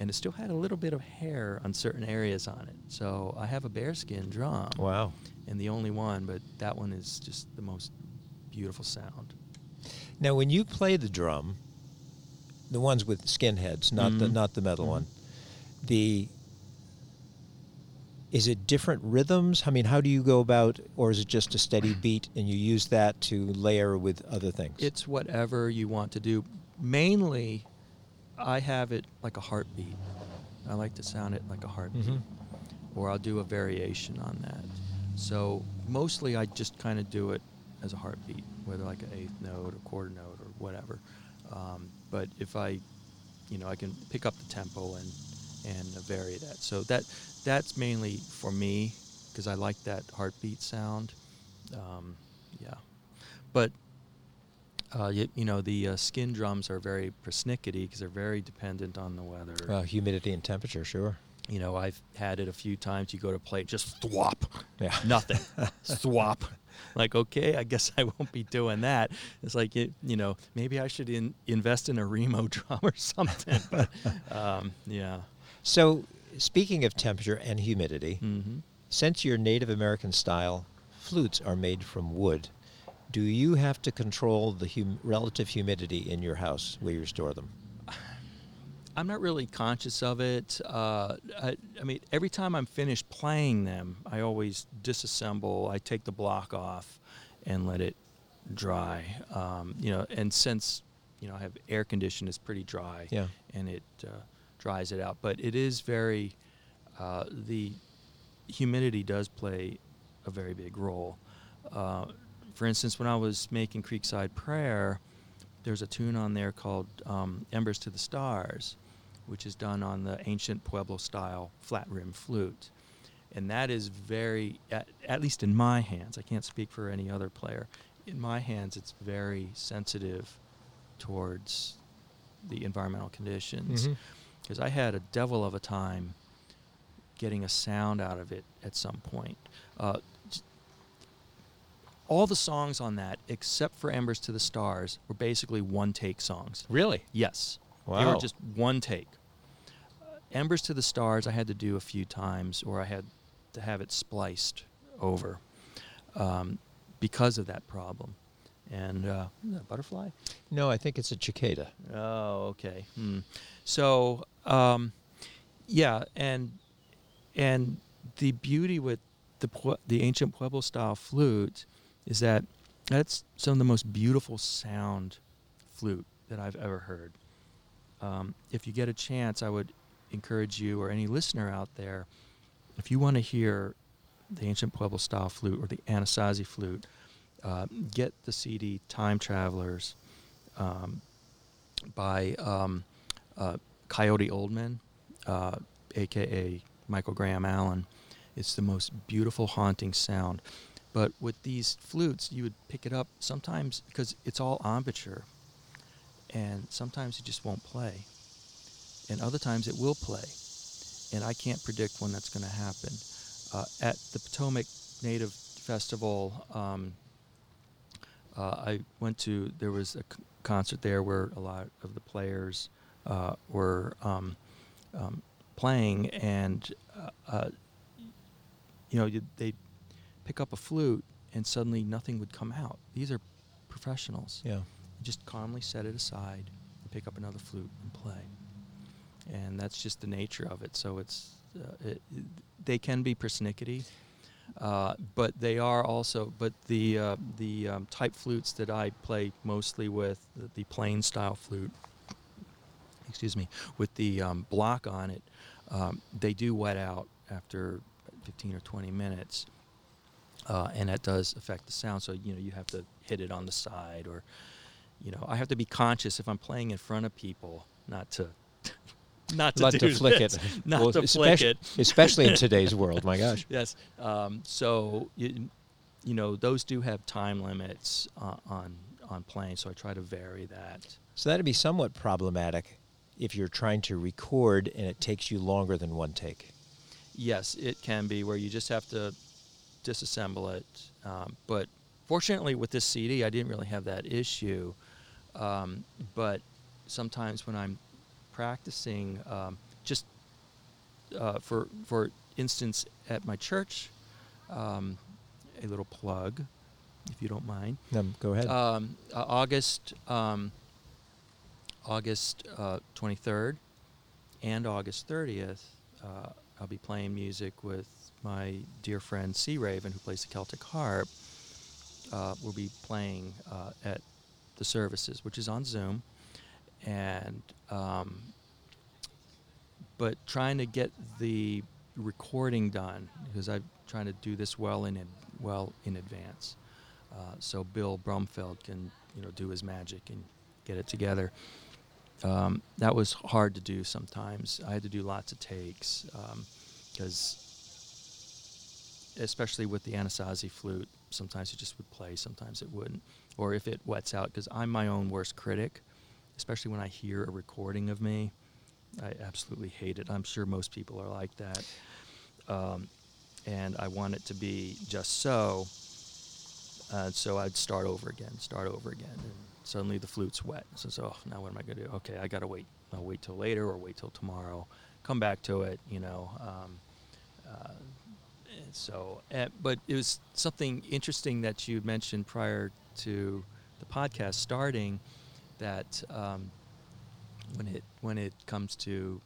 and it still had a little bit of hair on certain areas on it. So I have a bearskin drum. Wow. And the only one, but that one is just the most beautiful sound. Now, when you play the drum, the ones with skin heads, not the Mhm. not the metal Mhm. one, the is it different rhythms? I mean, how do you go about, or is it just a steady (clears throat) beat and you use that to layer with other things? It's whatever you want to do. Mainly, I have it like a heartbeat. I like to sound it like a heartbeat. Mhm. Or I'll do a variation on that. So mostly I just kind of do it as a heartbeat, whether like an eighth note or quarter note or whatever. Um, but if I, you know, I can pick up the tempo and and vary that. So that that's mainly for me because I like that heartbeat sound. Um, yeah, but uh, you, you know the uh, skin drums are very persnickety because they're very dependent on the weather. Well, humidity and temperature, sure. You know, I've had it a few times. You go to play, just thwop, Yeah. (laughs) nothing, thwop. Like, okay, I guess I won't be doing that. It's like, it, you know, maybe I should in, invest in a Remo (laughs) drum or something. But (laughs) um, yeah, So, speaking of temperature and humidity, hmm since your Native American style flutes are made from wood, do you have to control the hum- relative humidity in your house where you store them? I'm not really conscious of it. Uh, I, I mean, every time I'm finished playing them, I always disassemble. I take the block off and let it dry. Um, you know, and since you know I have air conditioned, it's pretty dry. Yeah. And it uh, dries it out. But it is very uh, the humidity does play a very big role. For instance, when I was making Creekside Prayer, there's a tune on there called um, Embers to the Stars, which is done on the ancient Pueblo style flat rim flute. and that is very, at, at least in my hands. I can't speak for any other player. In my hands, it's very sensitive towards the environmental conditions because I had a devil of a time getting a sound out of it at some point. Uh, all the songs on that, except for Embers to the Stars, were basically one take songs. Really? Yes. Wow. They were just one take. Uh, Embers to the Stars, I had to do a few times, or I had to have it spliced over um, because of that problem. And uh, is that a butterfly? No, I think it's a cicada. Oh, okay. Hmm. So, um, yeah, and and the beauty with the the ancient Pueblo style flute is that that's some of the most beautiful sound flute that I've ever heard. Um, if you get a chance, I would encourage you or any listener out there, if you want to hear the ancient Pueblo style flute or the Anasazi flute, uh, get the CD Time Travelers um, by um, uh, Coyote Oldman, uh, aka Michael Graham Allen. It's the most beautiful, haunting sound. But with these flutes, you would pick it up sometimes because it's all embouchure, and sometimes it just won't play, and other times it will play, and I can't predict when that's going to happen. Uh, at the Potomac Native Festival, um, uh, I went to. There was a c- concert there where a lot of the players uh, were um, um, playing, and uh, uh, you know they pick up a flute, and suddenly nothing would come out. These are professionals. Yeah. You just calmly set it aside, and pick up another flute and play, and that's just the nature of it. So it's uh, it, they can be persnickety. Uh, but they are also, but the uh, the um, type flutes that I play mostly with, the, the plain style flute, excuse me, with the um, block on it, um, they do wet out after 15 or 20 minutes, uh, and that does affect the sound. So you know you have to hit it on the side, or you know I have to be conscious if I'm playing in front of people not to. (laughs) Not to, Not to flick this, it. (laughs) Not Well, to flick it. Especially in (laughs) today's world, my gosh. Yes. Um, so you, you know those do have time limits uh, on on playing, so I try to vary that. So that'd be somewhat problematic if you're trying to record and it takes you longer than one take. Yes, it can be where you just have to disassemble it. Um, but fortunately, with this CD, I didn't really have that issue. Um, but sometimes when I'm practicing, um, just uh, for for instance, at my church, um, a little plug, if you don't mind. Um, go ahead. Um, uh, August um, August uh, 23rd and August 30th, uh, I'll be playing music with my dear friend Sea Raven, who plays the Celtic harp. Uh, we'll be playing uh, at the services, which is on Zoom, and um, but trying to get the recording done because I'm trying to do this well in ad- well in advance, uh, so Bill Brumfeld can you know do his magic and get it together. Um, that was hard to do sometimes. I had to do lots of takes because, especially with the Anasazi flute, sometimes it just would play, sometimes it wouldn't. Or if it wets out, because I'm my own worst critic, especially when I hear a recording of me. I absolutely hate it. I'm sure most people are like that. Um, and I want it to be just so. Uh, so I'd start over again, start over again. And suddenly the flute's wet. So, so oh, now what am I going to do? Okay, I got to wait. I'll wait till later or wait till tomorrow. Come back to it, you know. Um, uh, and so, uh, but it was something interesting that you mentioned prior to the podcast starting that um, when it when it comes to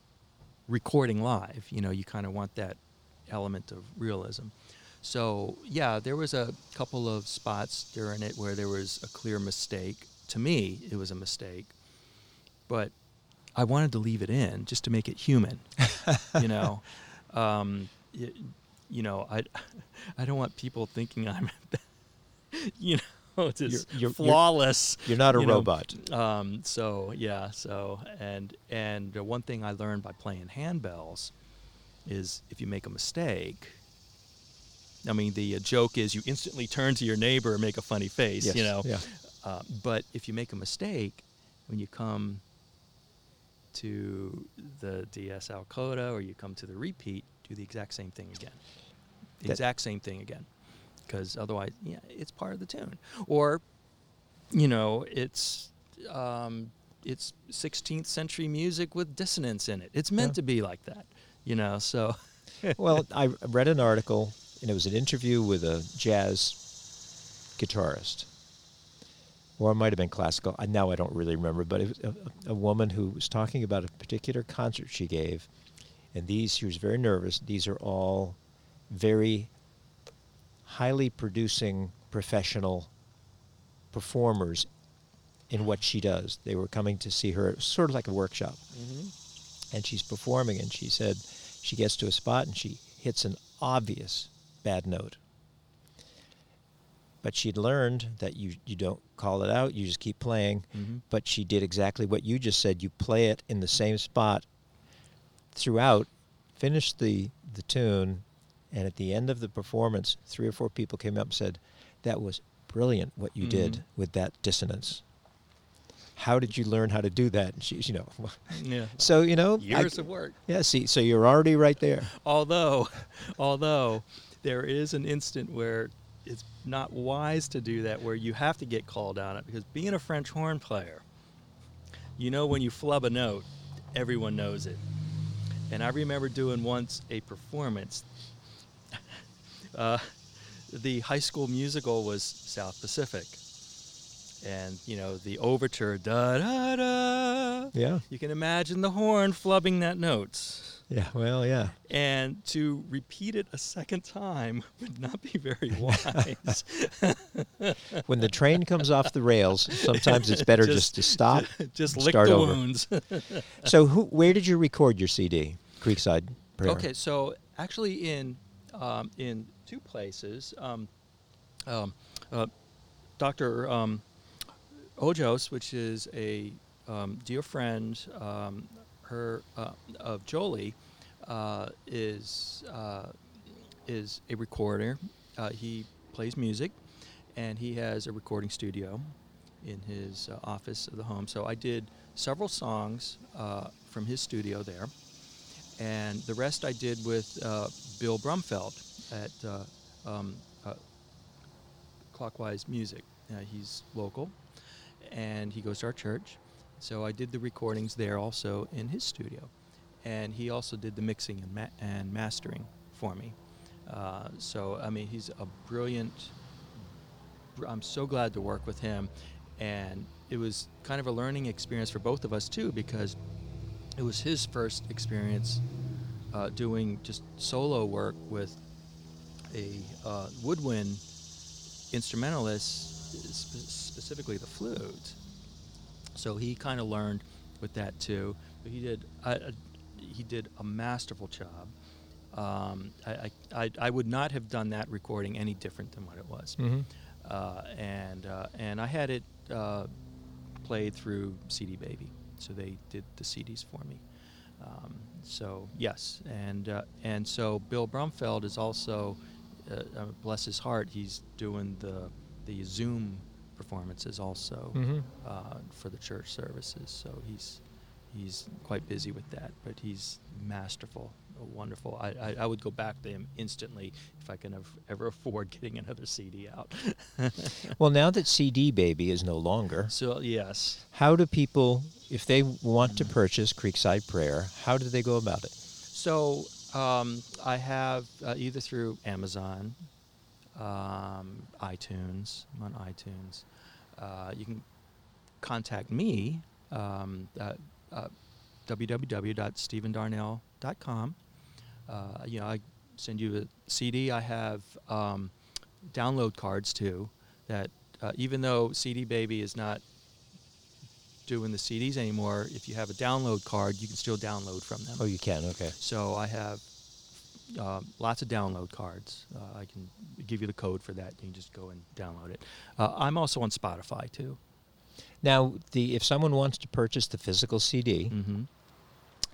recording live, you know, you kind of want that element of realism. So yeah, there was a couple of spots during it where there was a clear mistake. To me, it was a mistake, but I wanted to leave it in just to make it human. you know, (laughs) um, y- you know, I (laughs) I don't want people thinking I'm, (laughs) you know, (laughs) just You're- you're- you're- flawless. You're not a you know, robot. um, so yeah, so and and one thing I learned by playing handbells is if you make a mistake, I mean, the uh, joke is you instantly turn to your neighbor and make a funny face, Yes, you know. yeah. Uh, but if you make a mistake, when you come to the DS Al Coda or you come to the repeat, do the exact same thing again. That- exact same thing again. Because otherwise, yeah, it's part of the tune. Or, you know, it's um, it's 16th century music with dissonance in it. It's meant Yeah. to be like that, you know. So, (laughs) well, I read an article, and it was an interview with a jazz guitarist, or it might have been classical. I, now I don't really remember, but it was a, a woman who was talking about a particular concert she gave, and these she was very nervous. These are all very highly producing professional performers in what she does. They were coming to see her, it was sort of like a workshop. And she's performing and she said she gets to a spot and she hits an obvious bad note. But she'd learned that you, you don't call it out you just keep playing. Mhm. but she did exactly what you just said. You play it in the same spot throughout. Finish the, the tune and at the end of the performance three or four people came up and said that was brilliant what you Mhm. did with that dissonance how did you learn how to do that and she's you know (laughs) yeah. so you know, I- Years of work. yeah. See, so you're already right there. although (laughs) although there is an instant where it's not wise to do that where you have to get called on it because being a french horn player you know when you flub a note everyone knows it and i remember doing once a performance uh, the high school musical was south pacific and you know the overture da da da Yeah. you can imagine the horn flubbing that note Yeah. Well, yeah. and to repeat it a second time (laughs) would not be very (laughs) wise. (laughs) When the train comes off the rails, sometimes it's better just, Just- to stop. Just lick start the over. wounds. So, who? Where did you record your CD? Creekside Prayer. okay, so actually, in um, in two places, um, um, uh, Dr. Um, Ojos, which is a um, dear friend, her uh, of Jolie, uh, is uh, is a recorder. Uh, he plays music, and he has a recording studio in his uh, office of the home. So I did several songs from his studio there, and the rest I did with uh, Bill Brumfeld at uh, um, uh, Clockwise Music. Uh, he's local, and he goes to our church. So I did the recordings there also in his studio, and he also did the mixing and, ma- and mastering for me. Uh, so I mean, he's a brilliant. br- I'm so glad to work with him, and it was kind of a learning experience for both of us too because it was his first experience uh, doing just solo work with a uh, woodwind instrumentalist, spe- specifically the flute. So he kind of learned with that too. But he did I, I, he did a masterful job. Um, I, I, I, I would not have done that recording any different than what it was. Mm-hmm. Uh, and uh, and I had it uh, played through CD Baby, so they did the CDs for me. Um, so yes, and uh, and so Bill Brumfeld is also, uh, uh, bless his heart, he's doing the the Zoom performances also Mhm. uh, for the church services. So he's he's quite busy with that, but he's masterful, wonderful. I, I, I would go back to him instantly if I can have, ever afford (laughs) getting another CD out. (laughs) Well, now that CD Baby is no longer, so yes, how do people, if they want to purchase Creekside Prayer, how do they go about it? So um, I have uh, either through Amazon, um, iTunes. I'm on iTunes. Uh, you can contact me um, at uh, www.stephendarnell.com. Uh, you know, I send you a CD. I have um, download cards too. That uh, even though CD Baby is not doing the CDs anymore, if you have a download card, you can still download from them. Oh, you can. Okay. So I have uh, lots of download cards. Uh, I can give you the code for that. You can just go and download it. Uh, I'm also on Spotify too. Now, the if someone wants to purchase the physical CD, Mm-hmm.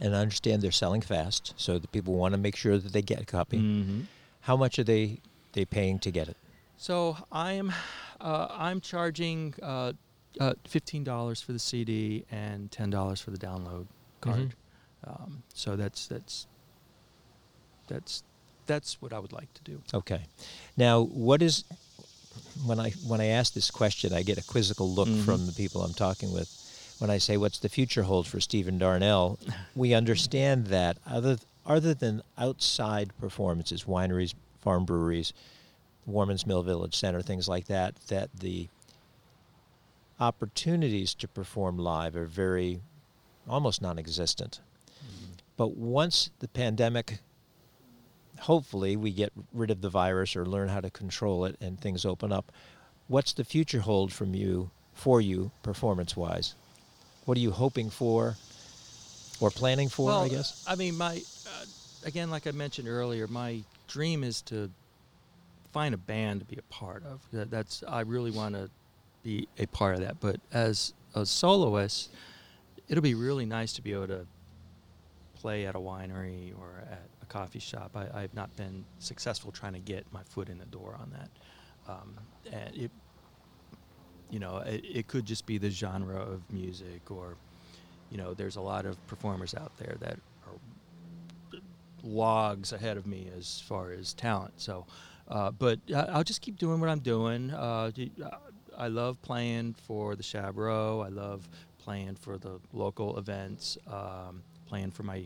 And I understand they're selling fast, so the people want to make sure that they get a copy. Mm-hmm. How much are they they paying to get it? So I'm uh, I'm charging uh, uh, fifteen dollars for the CD and ten dollars for the download card. Um, so that's that's that's that's what I would like to do. Okay. Now, what is when I when I ask this question, I get a quizzical look Mhm. from the people I'm talking with. When I say, "What's the future hold for Stephen Darnell?" we understand that other other than outside performances, wineries, farm breweries, Worman's Mill Village Center, things like that, that the opportunities to perform live are very almost non-existent. Mm-hmm. But once the pandemic hopefully we get rid of the virus or learn how to control it and things open up what's the future hold from you for you performance wise what are you hoping for or planning for well, i guess I mean, my uh, again, like I mentioned earlier, my dream is to find a band to be a part of. That, that's I really want to be a part of that. But as a soloist, it'll be really nice to be able to play at a winery or at a coffee shop. I, I've not been successful trying to get my foot in the door on that. Um, and it, you know, it, it could just be the genre of music, or, you know, there's a lot of performers out there that are logs ahead of me as far as talent. So, uh, but I'll just keep doing what I'm doing. Uh, uh, I love playing for the Shab Row. I love playing for the local events. Um, playing for my,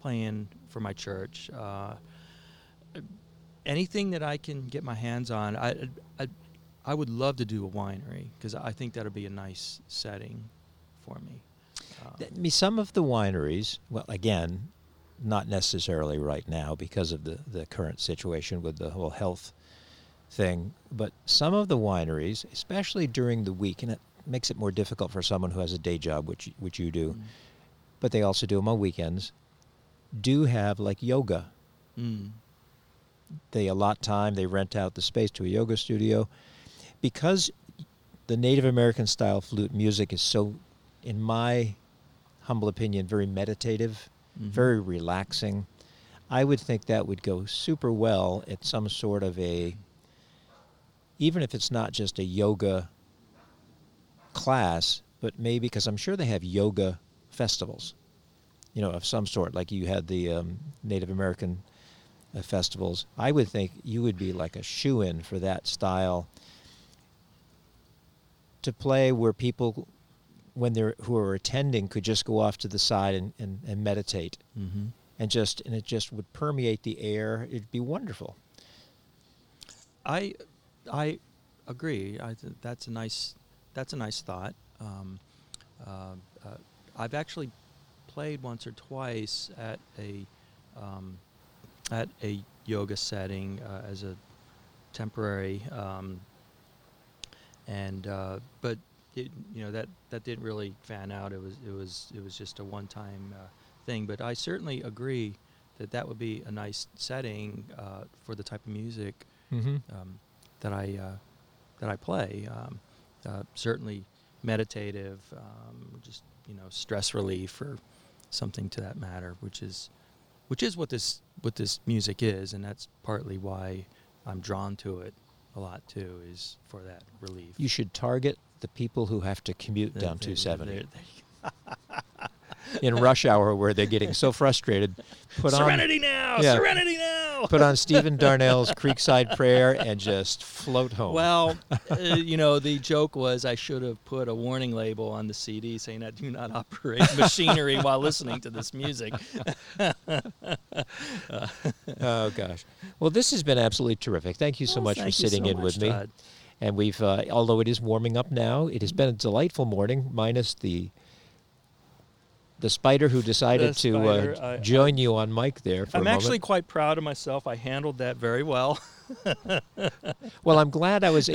playing for my church. Uh, anything that I can get my hands on, I, I, I would love to do a winery because I think that'll be a nice setting for me. I mean, some of the wineries well again not necessarily right now because of the, the current situation with the whole health thing but some of the wineries especially during the week and it makes it more difficult for someone who has a day job which which you do mm, but they also do them on weekends do have like yoga. Mm, they allot time they rent out the space to a yoga studio because the native american style flute music is so in my humble opinion very meditative mhm. very relaxing i would think that would go super well at some sort of a even if it's not just a yoga class but maybe because i'm sure they have yoga festivals you know of some sort like you had the um, native american uh, festivals i would think you would be like a shoe in for that style to play where people when they're who are attending could just go off to the side and, and, and meditate Mhm. and just and it just would permeate the air it'd be wonderful I I agree. I th- that's a nice that's a nice thought. Um, uh, uh, I've actually played once or twice at a um, at a yoga setting uh, as a temporary, um, and uh, but it, you know that that didn't really fan out. It was it was it was just a one time uh, thing. But I certainly agree that that would be a nice setting uh, for the type of music mm-hmm. um, that I uh, that I play. Um, uh, certainly meditative, um, just you know, stress relief or something to that matter, which is which is what this what this music is, and that's partly why I'm drawn to it a lot too, is for that relief. you should target the people who have to commute down there- 270 there- there- (laughs) in rush hour where they're getting so frustrated put on Serenity now, Yeah. serenity now. put on Stephen (laughs) Darnell's Creekside Prayer and just float home. Well, uh, you know, the joke was I should have put a warning label on the CD saying I do not operate (laughs) machinery while listening to this music. (laughs) oh gosh. Well, this has been absolutely terrific. Thank you so Well, much for sitting so in much, with me. Todd. And we've, uh, although it is warming up now, it has been a delightful morning, minus the the spider who decided to uh, I- join you on mic there for I'm actually quite proud of myself. I handled that very well. (laughs) Well, I'm glad I was.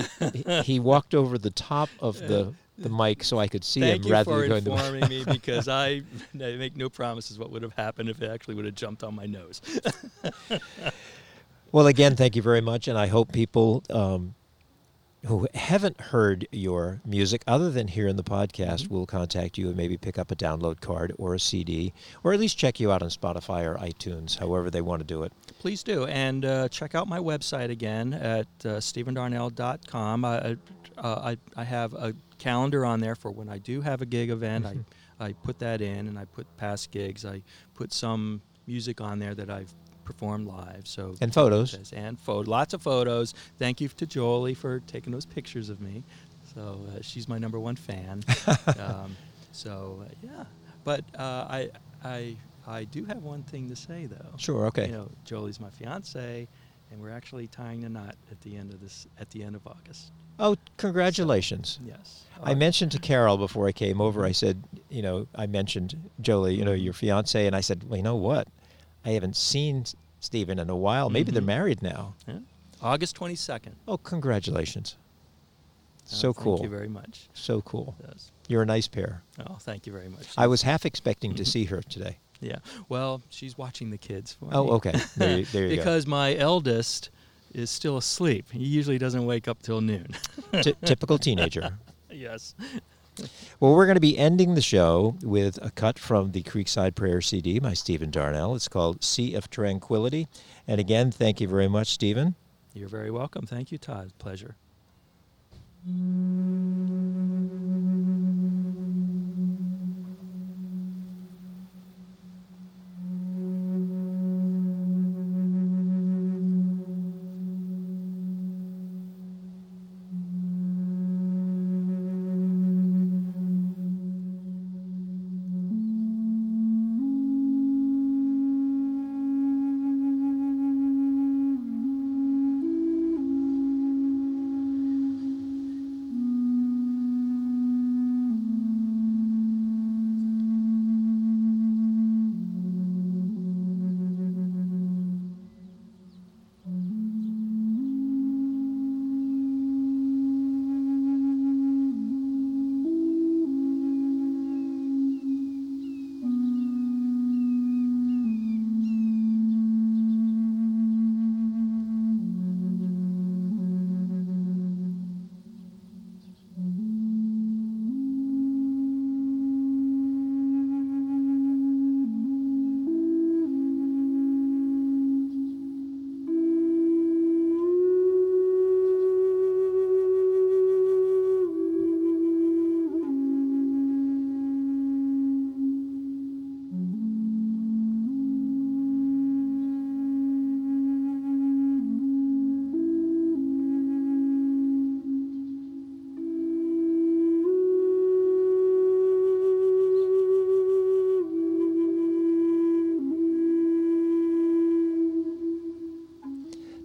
he- walked over the top of the the mic so I could see Thank him you rather than going the informing me (laughs) because I, I make no promises what would have happened if it actually would have jumped on my nose. (laughs) Well, again, thank you very much, and I hope people um, who haven't heard your music other than here in the podcast Mm-hmm. will contact you and maybe pick up a download card or a CD or at least check you out on Spotify or iTunes, however they want to do it. Please do. And uh, check out my website again at uh, stephendarnell.com. I, uh, I, I have a calendar on there for when I do have a gig event. I, I put that in and I put past gigs. I put some music on there that I've performed live. So And photos. and photo, lots of photos. Thank you to Jolie for taking those pictures of me. So uh, she's my number one fan. (laughs) um, so uh, yeah, but uh, I I I do have one thing to say though. Sure, okay. You know, Jolie's my fiance, and we're actually tying the knot at the end of this at the end of August. Oh, congratulations. Yes. I mentioned to Carol before I came over, I said, you know, I mentioned Jolie, you know, your fiance, and I said, well, you know what? I haven't seen Stephen in a while. Maybe they're Mhm. married now. Yeah. August twenty second. Oh, congratulations. So cool. Thank you very much. So cool. Yes. You're a nice pair. Oh, thank you very much. I was half expecting to see her today. Yeah. Well, she's watching the kids for Oh, me. okay. There you, (laughs) there you because my eldest is still asleep. He usually doesn't wake up till noon. go. Ty- typical (laughs) teenager. yes. Well, we're going to be ending the show with a cut from the Creekside Prayer CD by Stephen Darnell. It's called Sea of Tranquility. And again, thank you very much, Stephen. You're very welcome. Thank you, Todd. Pleasure.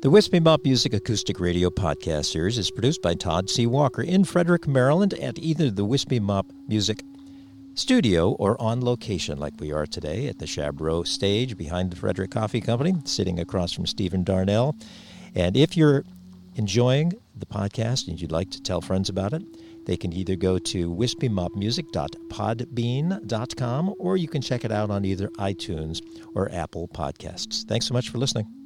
The Wispy Mop Music Acoustic Radio podcast series is produced by Todd C. Walker in Frederick, Maryland, at either the Wispy Mop Music studio or on location, like we are today at the Shab Row stage behind the Frederick Coffee Company, sitting across from Stephen Darnell. And if you're enjoying the podcast and you'd like to tell friends about it, they can either go to wispymopmusic.podbean.com or you can check it out on either iTunes or Apple Podcasts. Thanks so much for listening.